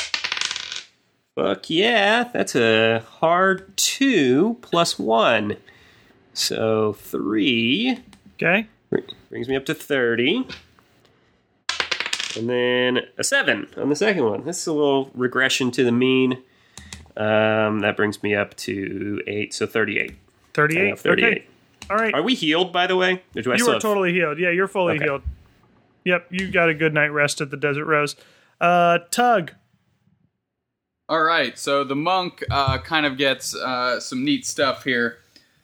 Fuck yeah, that's a hard two plus one, so three Okay. brings me up to thirty. And then a seven on the second one. This is a little regression to the mean. Um, that brings me up to eight, so 38. 38? 38. Okay. All right. Are we healed, by the way? Or do I you still are have- totally healed. Yeah, you're fully Okay. healed. Yep. You got a good night rest at the Desert Rose. Uh, Tug. All right, so the monk uh, kind of gets uh, some neat stuff here.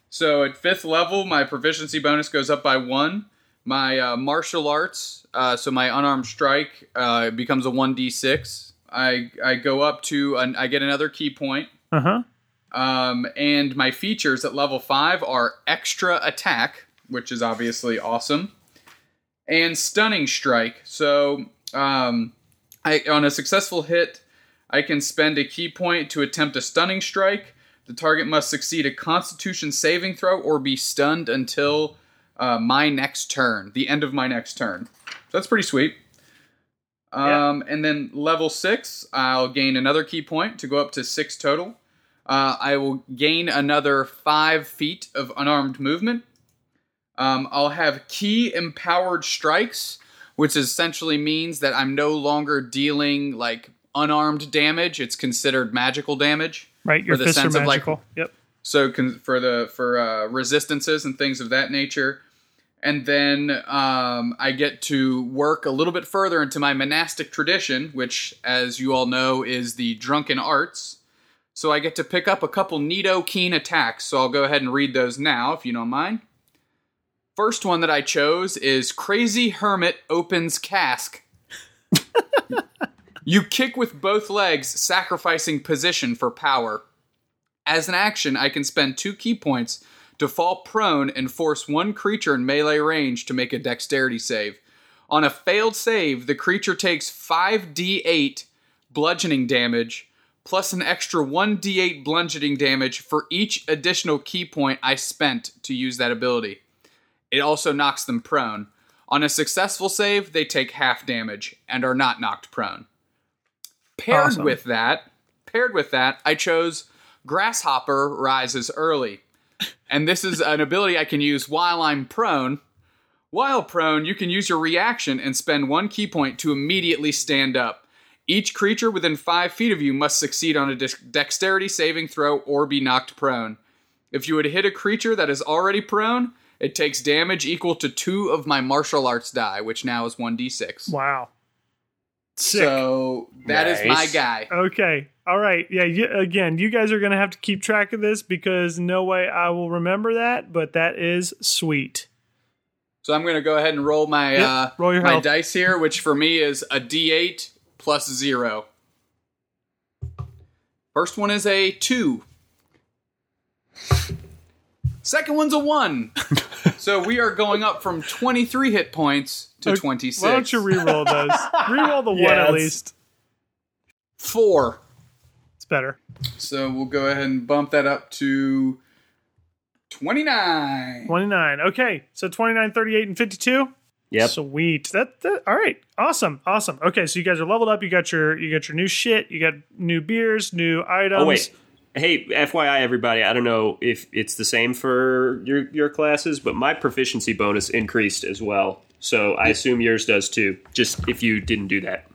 So at fifth level, my proficiency bonus goes up by one. My uh, martial arts, uh, so my unarmed strike, uh, becomes a one d six. I I go up to an, I get another ki point. Uh huh. Um, and my features at level five are extra attack, which is obviously awesome, and stunning strike. So um, I on a successful hit, I can spend a ki point to attempt a stunning strike. The target must succeed a Constitution saving throw or be stunned until uh, my next turn, the end of my next turn. So that's pretty sweet. Um, And then level six, I'll gain another ki point to go up to six total. Uh, I will gain another five feet of unarmed movement. Um, I'll have ki empowered strikes, which essentially means that I'm no longer dealing like unarmed damage. It's considered magical damage. Right. Your the fists are sense of, like, yep. So con- for the for uh, resistances and things of that nature, and then um, I get to work a little bit further into my monastic tradition, which, as you all know, is the drunken arts. So I get to pick up a couple neato keen attacks. So I'll go ahead and read those now, if you don't mind. First one that I chose is Crazy Hermit opens cask. you kick with both legs, sacrificing position for power. As an action, I can spend two ki points to fall prone and force one creature in melee range to make a dexterity save. On a failed save, the creature takes 5d8 bludgeoning damage plus an extra 1d8 bludgeoning damage for each additional ki point I spent to use that ability. It also knocks them prone. On a successful save, they take half damage and are not knocked prone. Paired Awesome. with that, paired with that, I chose Grasshopper rises early. And this is an ability I can use while I'm prone. While prone, you can use your reaction and spend one ki point to immediately stand up. Each creature within five feet of you must succeed on a dex- dexterity saving throw or be knocked prone. If you would hit a creature that is already prone, it takes damage equal to two of my martial arts die, which now is 1d6. Wow. Sick. So that is my guy. Okay. All right. Yeah. You, again, you guys are going to have to keep track of this because no way I will remember that, but that is sweet. So I'm going to go ahead and roll my Yep, uh, roll your my health. dice here, which for me is a D8 plus zero. First one is a two. Second one's a one. so we are going up from 23 hit points to Okay, 26. Why don't you re-roll those? re-roll the one at least. Four. It's better. So we'll go ahead and bump that up to 29. 29. Okay. So 29, 38, and 52. Yep. Sweet. That, that all right. Awesome. Awesome. Okay, so you guys are leveled up. You got your you got your new shit. You got new beers, new items. Oh wait. Hey, FYI, everybody. I don't know if it's the same for your your classes, but my proficiency bonus increased as well. So I assume yours does too. Just if you didn't do that.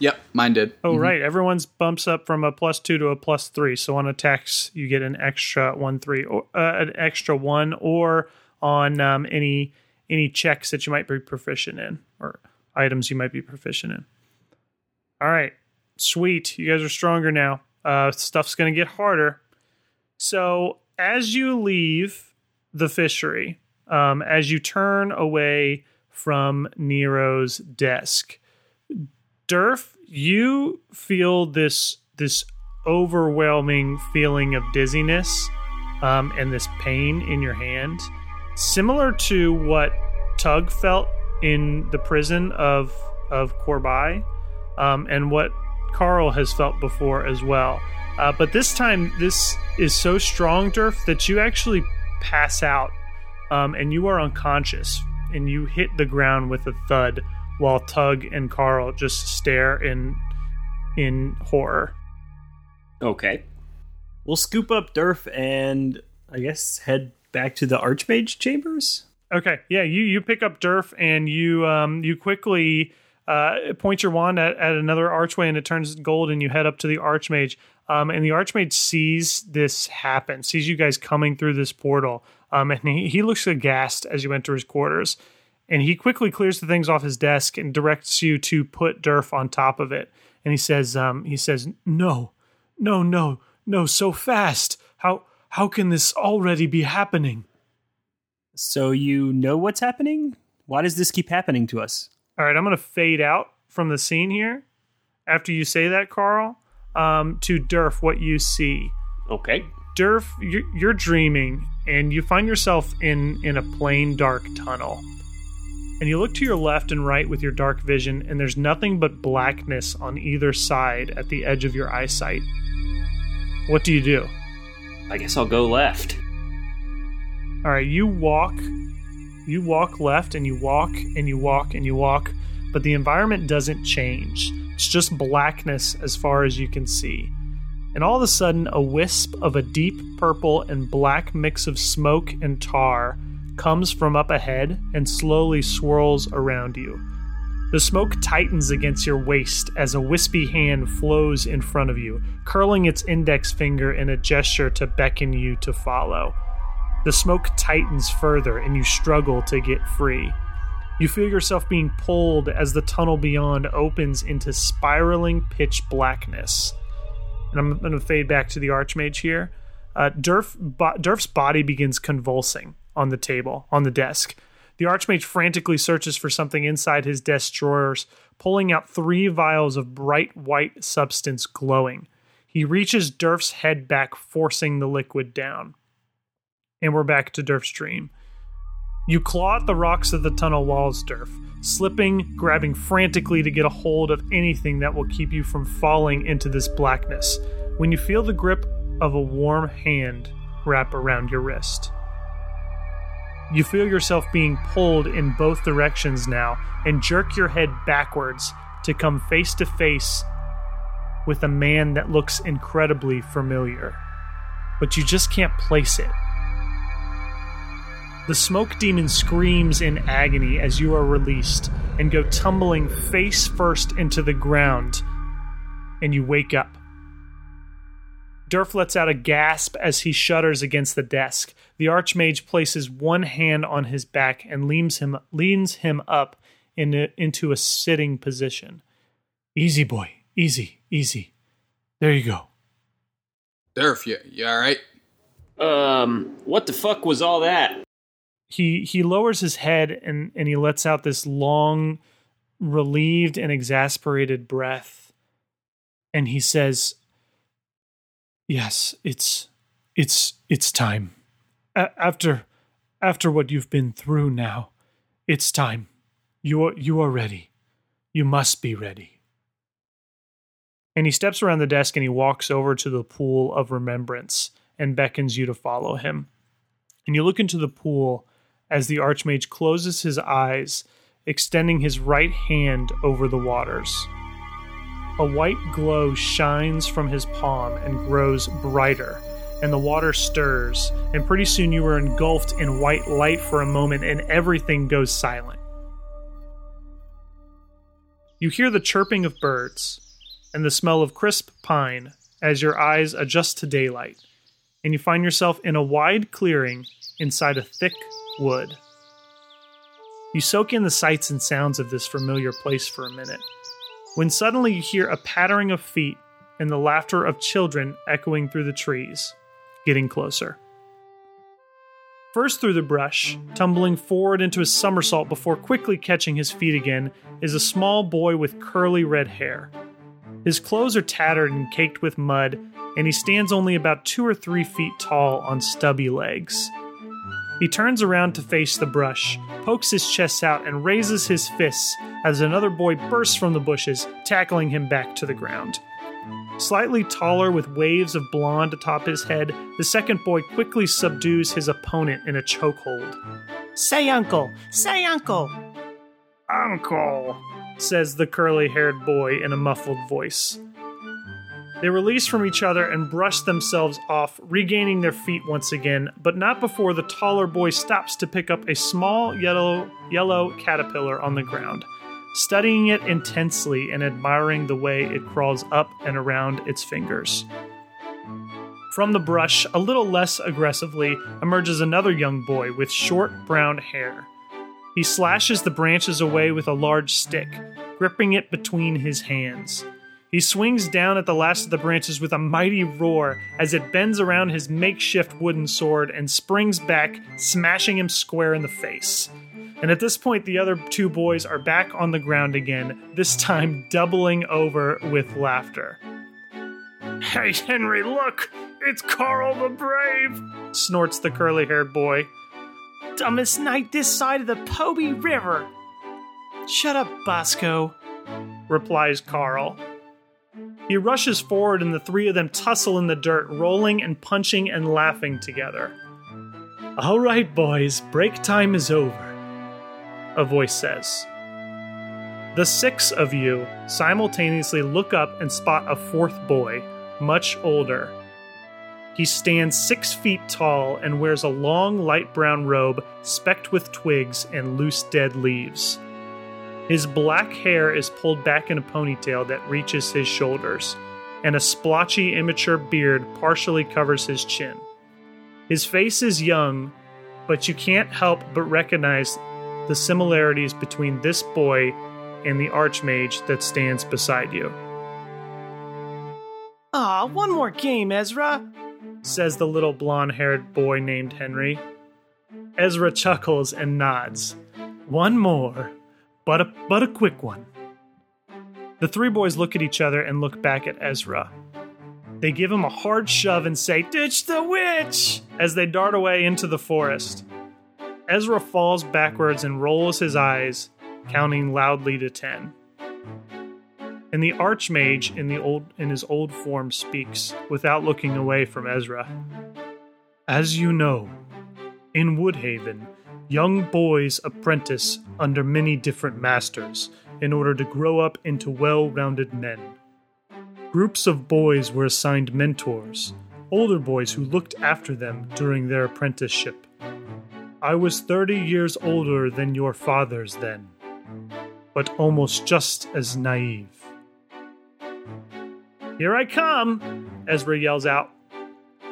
Yep, mine did. Oh right, everyone's bumps up from a plus two to a plus three. So on attacks, you get an extra one three or uh, an extra one, or on um, any any checks that you might be proficient in or items you might be proficient in. All right. Sweet. You guys are stronger now. Uh, stuff's going to get harder. So, as you leave the fishery, um, as you turn away from Nero's desk, Durf, you feel this this overwhelming feeling of dizziness um, and this pain in your hand, similar to what Tug felt in the prison of of Korbai, um, and what Carl has felt before as well. Uh, but this time, this is so strong, Durf, that you actually pass out um, and you are unconscious and you hit the ground with a thud while Tug and Carl just stare in in horror. Okay. We'll scoop up Durf and I guess head back to the Archmage chambers. Okay, yeah, you you pick up Durf and you um you quickly uh, point your wand at, at another archway and it turns gold and you head up to the Archmage. Um, and the Archmage sees this happen, sees you guys coming through this portal, um, and he, he looks aghast as you enter his quarters. And he quickly clears the things off his desk and directs you to put Durf on top of it. And he says, um, he says, no, no, no, no, so fast. How how can this already be happening? So you know what's happening? Why does this keep happening to us? All right, I'm going to fade out from the scene here after you say that, Carl, um, to Durf what you see. Okay. Durf, you're, you're dreaming, and you find yourself in in a plain dark tunnel. And you look to your left and right with your dark vision, and there's nothing but blackness on either side at the edge of your eyesight. What do you do? I guess I'll go left. All right, you walk, you walk left, and you walk, and you walk, and you walk, but the environment doesn't change. It's just blackness as far as you can see. And all of a sudden, a wisp of a deep purple and black mix of smoke and tar comes from up ahead and slowly swirls around you. The smoke tightens against your waist as a wispy hand flows in front of you, curling its index finger in a gesture to beckon you to follow. The smoke tightens further and you struggle to get free. You feel yourself being pulled as the tunnel beyond opens into spiraling pitch blackness. And I'm going to fade back to the Archmage here. Uh, Durf, bo- Durf's body begins convulsing on the table, on the desk. The Archmage frantically searches for something inside his desk drawers, pulling out three vials of bright white substance glowing. He reaches Durf's head back, forcing the liquid down. And we're back to Durf's dream. You claw at the rocks of the tunnel walls, Durf, slipping, grabbing frantically to get a hold of anything that will keep you from falling into this blackness, when you feel the grip of a warm hand wrap around your wrist. You feel yourself being pulled in both directions now and jerk your head backwards to come face to face with a man that looks incredibly familiar. But you just can't place it. The smoke demon screams in agony as you are released and go tumbling face first into the ground, and you wake up. Durf lets out a gasp as he shudders against the desk. The Archmage places one hand on his back and leans him, leans him up in a, into a sitting position. Easy, boy. Easy, easy. There you go. Durf, you, you all right? Um, what the fuck was all that? He he lowers his head and and he lets out this long relieved and exasperated breath. And he says yes it's it's it's time. A- after after what you've been through now it's time. You are you are ready. You must be ready. And he steps around the desk and he walks over to the pool of remembrance and beckons you to follow him. And you look into the pool as the Archmage closes his eyes, extending his right hand over the waters. A white glow shines from his palm and grows brighter, and the water stirs, and pretty soon you are engulfed in white light for a moment, and everything goes silent. You hear the chirping of birds and the smell of crisp pine as your eyes adjust to daylight, and you find yourself in a wide clearing inside a thick wood. You soak in the sights and sounds of this familiar place for a minute. when suddenly you hear a pattering of feet and the laughter of children echoing through the trees, getting closer. First through the brush, tumbling forward into a somersault before quickly catching his feet again, is a small boy with curly red hair. His clothes are tattered and caked with mud, and he stands only about two or three feet tall on stubby legs. He turns around to face the brush, pokes his chest out, and raises his fists as another boy bursts from the bushes, tackling him back to the ground. Slightly taller with waves of blonde atop his head, the second boy quickly subdues his opponent in a chokehold. Say uncle! Say uncle! Uncle. says the curly haired boy in a muffled voice. They release from each other and brush themselves off, regaining their feet once again, but not before the taller boy stops to pick up a small yellow yellow caterpillar on the ground, studying it intensely and admiring the way it crawls up and around its fingers. From the brush, a little less aggressively, emerges another young boy with short brown hair. He slashes the branches away with a large stick, gripping it between his hands. He swings down at the last of the branches with a mighty roar as it bends around his makeshift wooden sword and springs back, smashing him square in the face. And at this point, the other two boys are back on the ground again, this time doubling over with laughter. Hey, Henry, look! It's Carl the Brave! Snorts the curly haired boy. Dumbest knight this side of the Poby River! Shut up, Bosco, replies Carl. He rushes forward, and the three of them tussle in the dirt, rolling and punching and laughing together. All right, boys, break time is over, a voice says. The six of you simultaneously look up and spot a fourth boy, much older. He stands six feet tall and wears a long light brown robe specked with twigs and loose dead leaves. His black hair is pulled back in a ponytail that reaches his shoulders, and a splotchy, immature beard partially covers his chin. His face is young, but you can't help but recognize the similarities between this boy and the archmage that stands beside you. Aw, one more game, Ezra! Says the little blonde haired boy named Henry. Ezra chuckles and nods. One more, but a, but a quick one. The three boys look at each other and look back at Ezra. They give him a hard shove and say, Ditch the witch! as they dart away into the forest. Ezra falls backwards and rolls his eyes, counting loudly to ten. And the archmage in the old in his old form speaks, without looking away from Ezra. As you know, in Woodhaven, young boys apprentice under many different masters in order to grow up into well rounded men. Groups of boys were assigned mentors, older boys who looked after them during their apprenticeship. I was 30 years older than your fathers then, but almost just as naive. Here I come, Ezra yells out.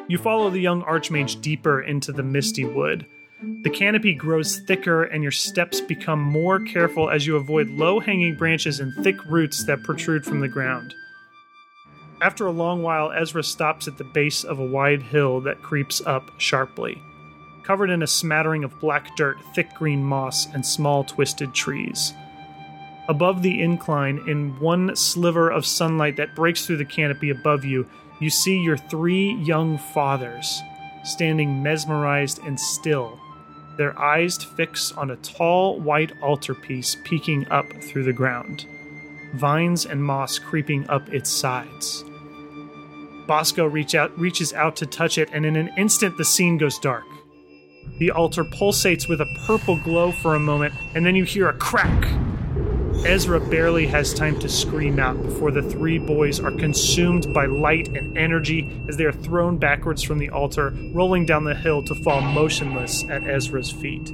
You follow the young archmage deeper into the misty wood. The canopy grows thicker, and your steps become more careful as you avoid low hanging branches and thick roots that protrude from the ground. After a long while, Ezra stops at the base of a wide hill that creeps up sharply, covered in a smattering of black dirt, thick green moss, and small twisted trees. Above the incline, in one sliver of sunlight that breaks through the canopy above you, you see your three young fathers standing mesmerized and still, their eyes fixed on a tall white altarpiece peeking up through the ground, vines and moss creeping up its sides. Bosco reach out, reaches out to touch it, and in an instant the scene goes dark. The altar pulsates with a purple glow for a moment, and then you hear a crack. Ezra barely has time to scream out before the three boys are consumed by light and energy as they are thrown backwards from the altar, rolling down the hill to fall motionless at Ezra's feet.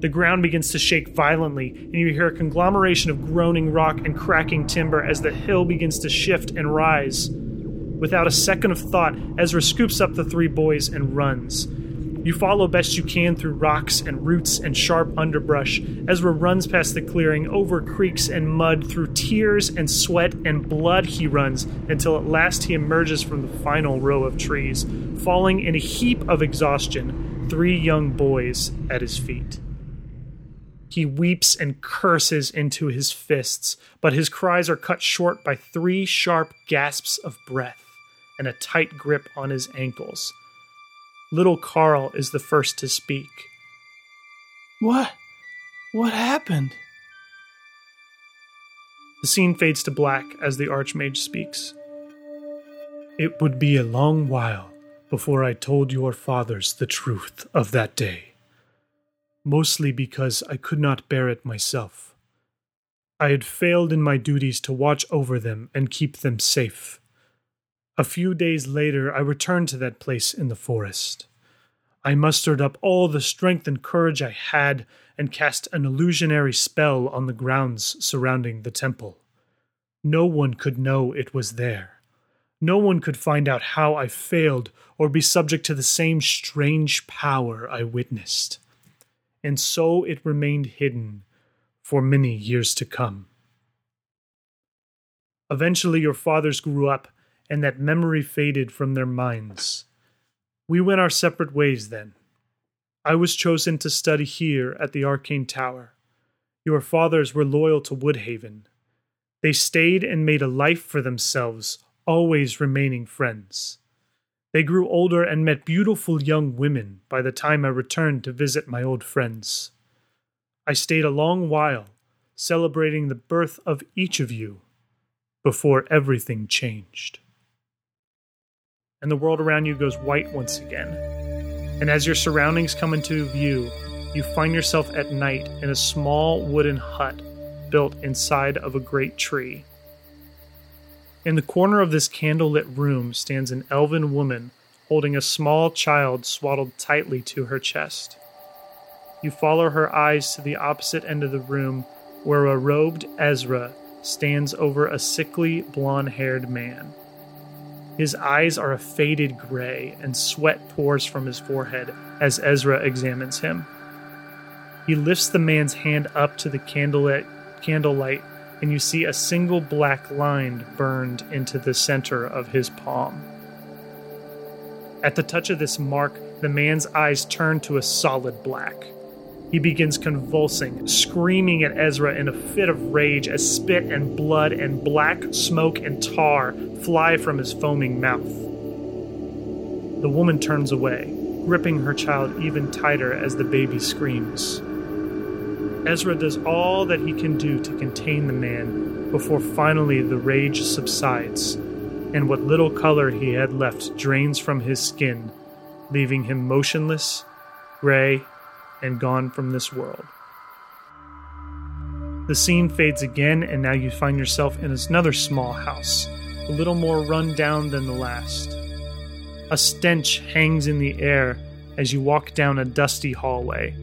The ground begins to shake violently, and you hear a conglomeration of groaning rock and cracking timber as the hill begins to shift and rise. Without a second of thought, Ezra scoops up the three boys and runs. You follow best you can through rocks and roots and sharp underbrush. Ezra runs past the clearing, over creeks and mud, through tears and sweat and blood he runs, until at last he emerges from the final row of trees, falling in a heap of exhaustion, three young boys at his feet. He weeps and curses into his fists, but his cries are cut short by three sharp gasps of breath and a tight grip on his ankles. Little Carl is the first to speak. What? What happened? The scene fades to black as the Archmage speaks. It would be a long while before I told your fathers the truth of that day, mostly because I could not bear it myself. I had failed in my duties to watch over them and keep them safe. A few days later, I returned to that place in the forest. I mustered up all the strength and courage I had and cast an illusionary spell on the grounds surrounding the temple. No one could know it was there. No one could find out how I failed or be subject to the same strange power I witnessed. And so it remained hidden for many years to come. Eventually, your fathers grew up and that memory faded from their minds. We went our separate ways then. I was chosen to study here at the Arcane Tower. Your fathers were loyal to Woodhaven. They stayed and made a life for themselves, always remaining friends. They grew older and met beautiful young women by the time I returned to visit my old friends. I stayed a long while, celebrating the birth of each of you, before everything changed and the world around you goes white once again. And as your surroundings come into view, you find yourself at night in a small wooden hut built inside of a great tree. In the corner of this candlelit room stands an elven woman holding a small child swaddled tightly to her chest. You follow her eyes to the opposite end of the room where a robed Ezra stands over a sickly, blond haired man. His eyes are a faded gray, and sweat pours from his forehead as Ezra examines him. He lifts the man's hand up to the candlelit, candlelight, and you see a single black line burned into the center of his palm. At the touch of this mark, the man's eyes turn to a solid black. He begins convulsing, screaming at Ezra in a fit of rage as spit and blood and black smoke and tar fly from his foaming mouth. The woman turns away, gripping her child even tighter as the baby screams. Ezra does all that he can do to contain the man before finally the rage subsides, and what little color he had left drains from his skin, leaving him motionless, gray, and gone from this world. The scene fades again, and now you find yourself in another small house, a little more run down than the last. A stench hangs in the air as you walk down a dusty hallway.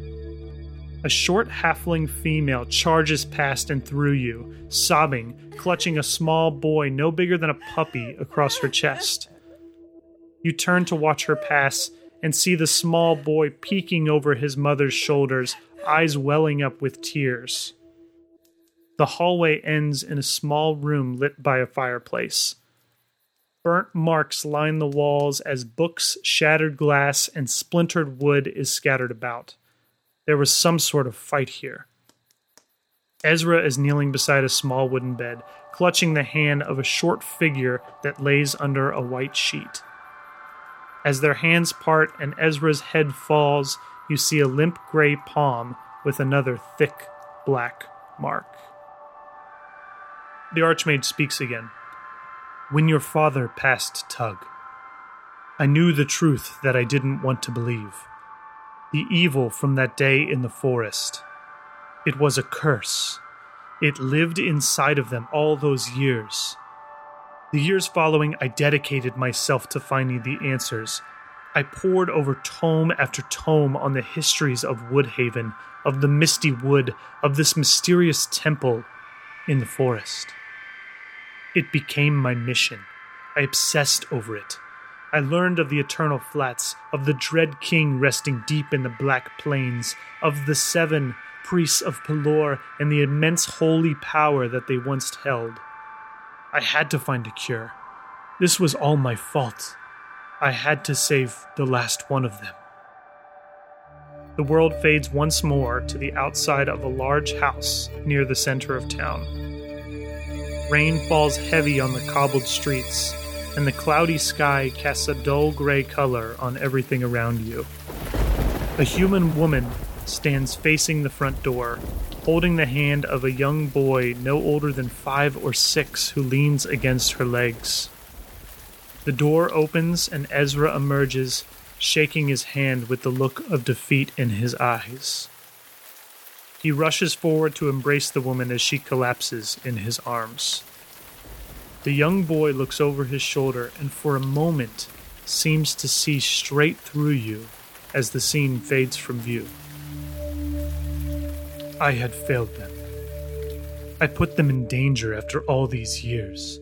A short halfling female charges past and through you, sobbing, clutching a small boy no bigger than a puppy across her chest. You turn to watch her pass and see the small boy peeking over his mother's shoulders, eyes welling up with tears. The hallway ends in a small room lit by a fireplace. Burnt marks line the walls as books, shattered glass, and splintered wood is scattered about. There was some sort of fight here. Ezra is kneeling beside a small wooden bed, clutching the hand of a short figure that lays under a white sheet. As their hands part and Ezra's head falls, you see a limp gray palm with another thick black mark. The Archmage speaks again. When your father passed Tug, I knew the truth that I didn't want to believe. The evil from that day in the forest. It was a curse. It lived inside of them all those years. The years following, I dedicated myself to finding the answers. I pored over tome after tome on the histories of Woodhaven, of the misty wood, of this mysterious temple in the forest. It became my mission. I obsessed over it. I learned of the Eternal Flats, of the dread king resting deep in the Black Plains, of the seven priests of Pelor, and the immense holy power that they once held. I had to find a cure. This was all my fault. I had to save the last one of them. The world fades once more to the outside of a large house near the center of town. Rain falls heavy on the cobbled streets, and the cloudy sky casts a dull gray color on everything around you. A human woman stands facing the front door, holding the hand of a young boy no older than five or six who leans against her legs. The door opens and Ezra emerges, shaking his hand with the look of defeat in his eyes. He rushes forward to embrace the woman as she collapses in his arms. The young boy looks over his shoulder and for a moment seems to see straight through you as the scene fades from view. I had failed them. I put them in danger after all these years.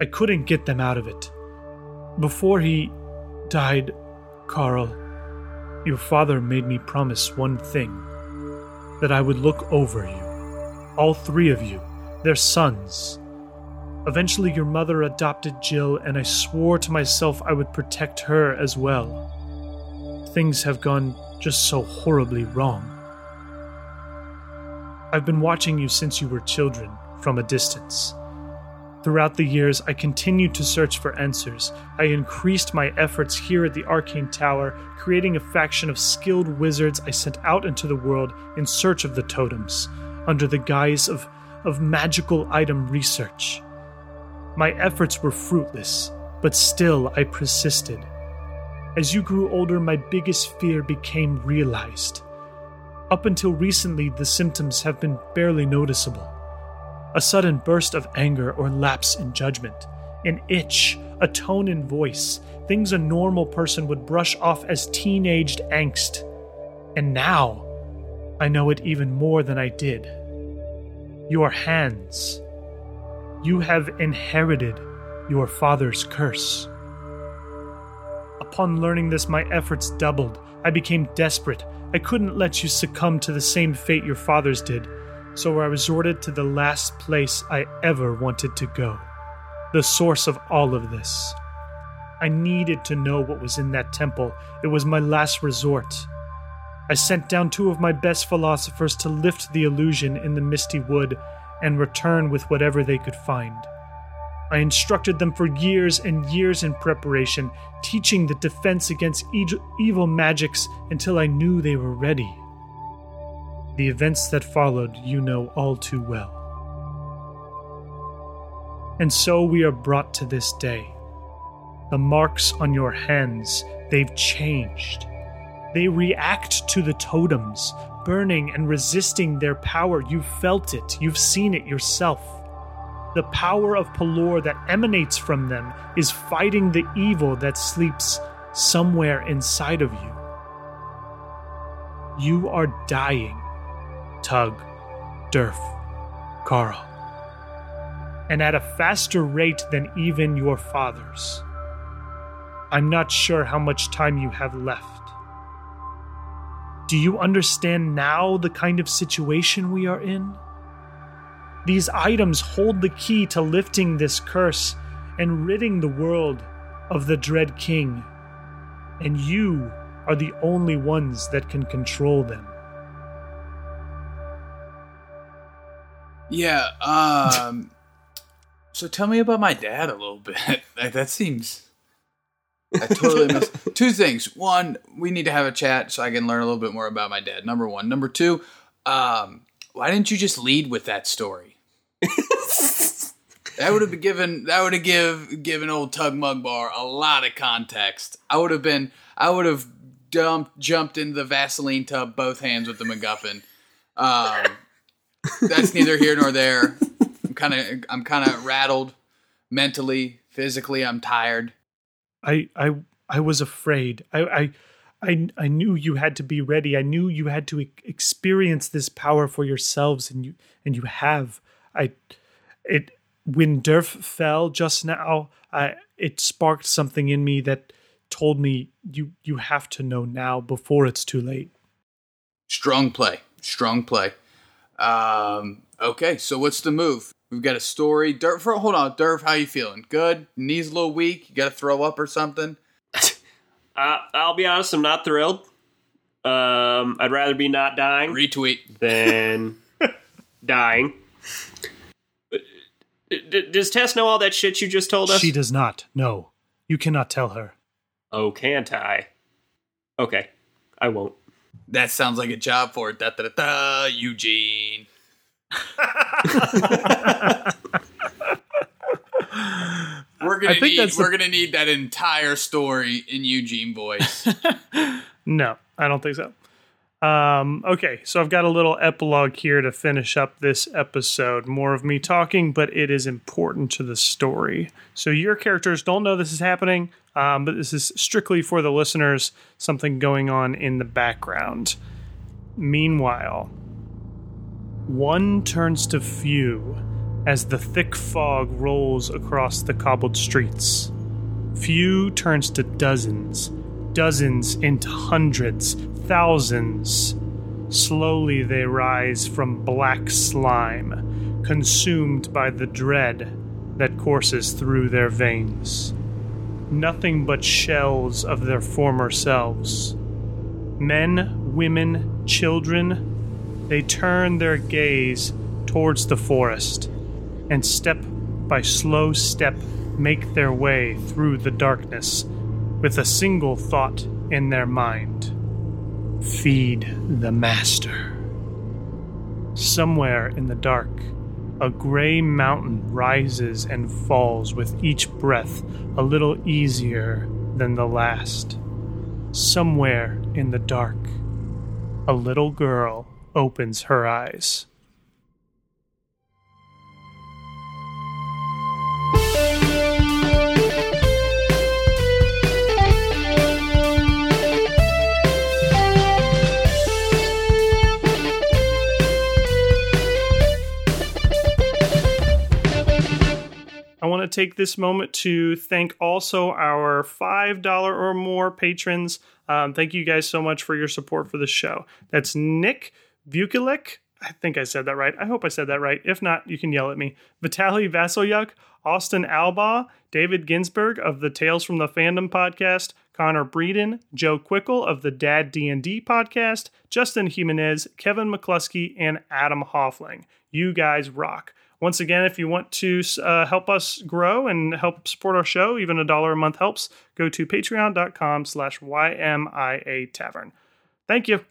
I couldn't get them out of it. Before he died, Carl, your father made me promise one thing that I would look over you, all three of you, their sons. Eventually, your mother adopted Jill, and I swore to myself I would protect her as well. Things have gone just so horribly wrong. I've been watching you since you were children, from a distance. Throughout the years, I continued to search for answers. I increased my efforts here at the Arcane Tower, creating a faction of skilled wizards I sent out into the world in search of the totems, under the guise of, of magical item research. My efforts were fruitless, but still I persisted. As you grew older, my biggest fear became realized. Up until recently, the symptoms have been barely noticeable a sudden burst of anger or lapse in judgment, an itch, a tone in voice, things a normal person would brush off as teenaged angst. And now, I know it even more than I did. Your hands. You have inherited your father's curse. Upon learning this, my efforts doubled. I became desperate. I couldn't let you succumb to the same fate your fathers did so I resorted to the last place I ever wanted to go the source of all of this. I needed to know what was in that temple, it was my last resort. I sent down two of my best philosophers to lift the illusion in the misty wood and return with whatever they could find. I instructed them for years and years in preparation, teaching the defense against evil magics until I knew they were ready. The events that followed you know all too well. And so we are brought to this day. The marks on your hands, they've changed. They react to the totems, burning and resisting their power. You've felt it, you've seen it yourself. The power of Pelor that emanates from them is fighting the evil that sleeps somewhere inside of you. You are dying Tug, Durf, Carl. And at a faster rate than even your father's. I'm not sure how much time you have left. Do you understand now the kind of situation we are in? These items hold the key to lifting this curse and ridding the world of the Dread King, and you are the only ones that can control them. Yeah. Um. so tell me about my dad a little bit. like, that seems. I totally missed two things. One, we need to have a chat so I can learn a little bit more about my dad. Number one. Number two, um, why didn't you just lead with that story? that would have given that would have give given old Tug Mugbar a lot of context. I would have been I would have dumped jumped into the Vaseline tub both hands with the MacGuffin. Um, that's neither here nor there. I'm kind of I'm kind of rattled mentally, physically. I'm tired. I I I was afraid. I I I, I knew you had to be ready. I knew you had to experience this power for yourselves, and you and you have. I it when Durf fell just now. I it sparked something in me that told me you you have to know now before it's too late. Strong play. Strong play. Um, okay, so what's the move? We've got a story. Durf, hold on, Durf, how you feeling? Good? Knees a little weak? You got to throw up or something? Uh, I'll be honest, I'm not thrilled. Um, I'd rather be not dying Retweet. than dying. D- d- does Tess know all that shit you just told us? She does not. No. You cannot tell her. oh, can't I? Okay, I won't. That sounds like a job for it. Da da da da. Eugene. we're gonna I think need that's we're gonna need that entire story in Eugene voice. No, I don't think so. Um, okay, so I've got a little epilogue here to finish up this episode. More of me talking, but it is important to the story. So your characters don't know this is happening, um, but this is strictly for the listeners, something going on in the background. Meanwhile, one turns to few as the thick fog rolls across the cobbled streets. Few turns to dozens, dozens into hundreds, thousands. Slowly they rise from black slime, consumed by the dread that courses through their veins. Nothing but shells of their former selves. Men, women, children, they turn their gaze towards the forest and step by slow step make their way through the darkness with a single thought in their mind feed the master. Somewhere in the dark, a gray mountain rises and falls with each breath a little easier than the last. Somewhere in the dark, a little girl opens her eyes. Want to take this moment to thank also our $5 or more patrons. Um, thank you guys so much for your support for the show. That's Nick Vukilik. I think I said that right. I hope I said that right. If not, you can yell at me. Vitaly Vasolyuk, Austin Alba, David Ginsberg of the Tales from the Fandom podcast, Connor Breeden, Joe Quickle of the Dad D&D podcast, Justin Jimenez, Kevin McCluskey, and Adam Hoffling. You guys rock. Once again, if you want to uh, help us grow and help support our show, even a dollar a month helps, go to patreon.com slash YMIA Tavern. Thank you.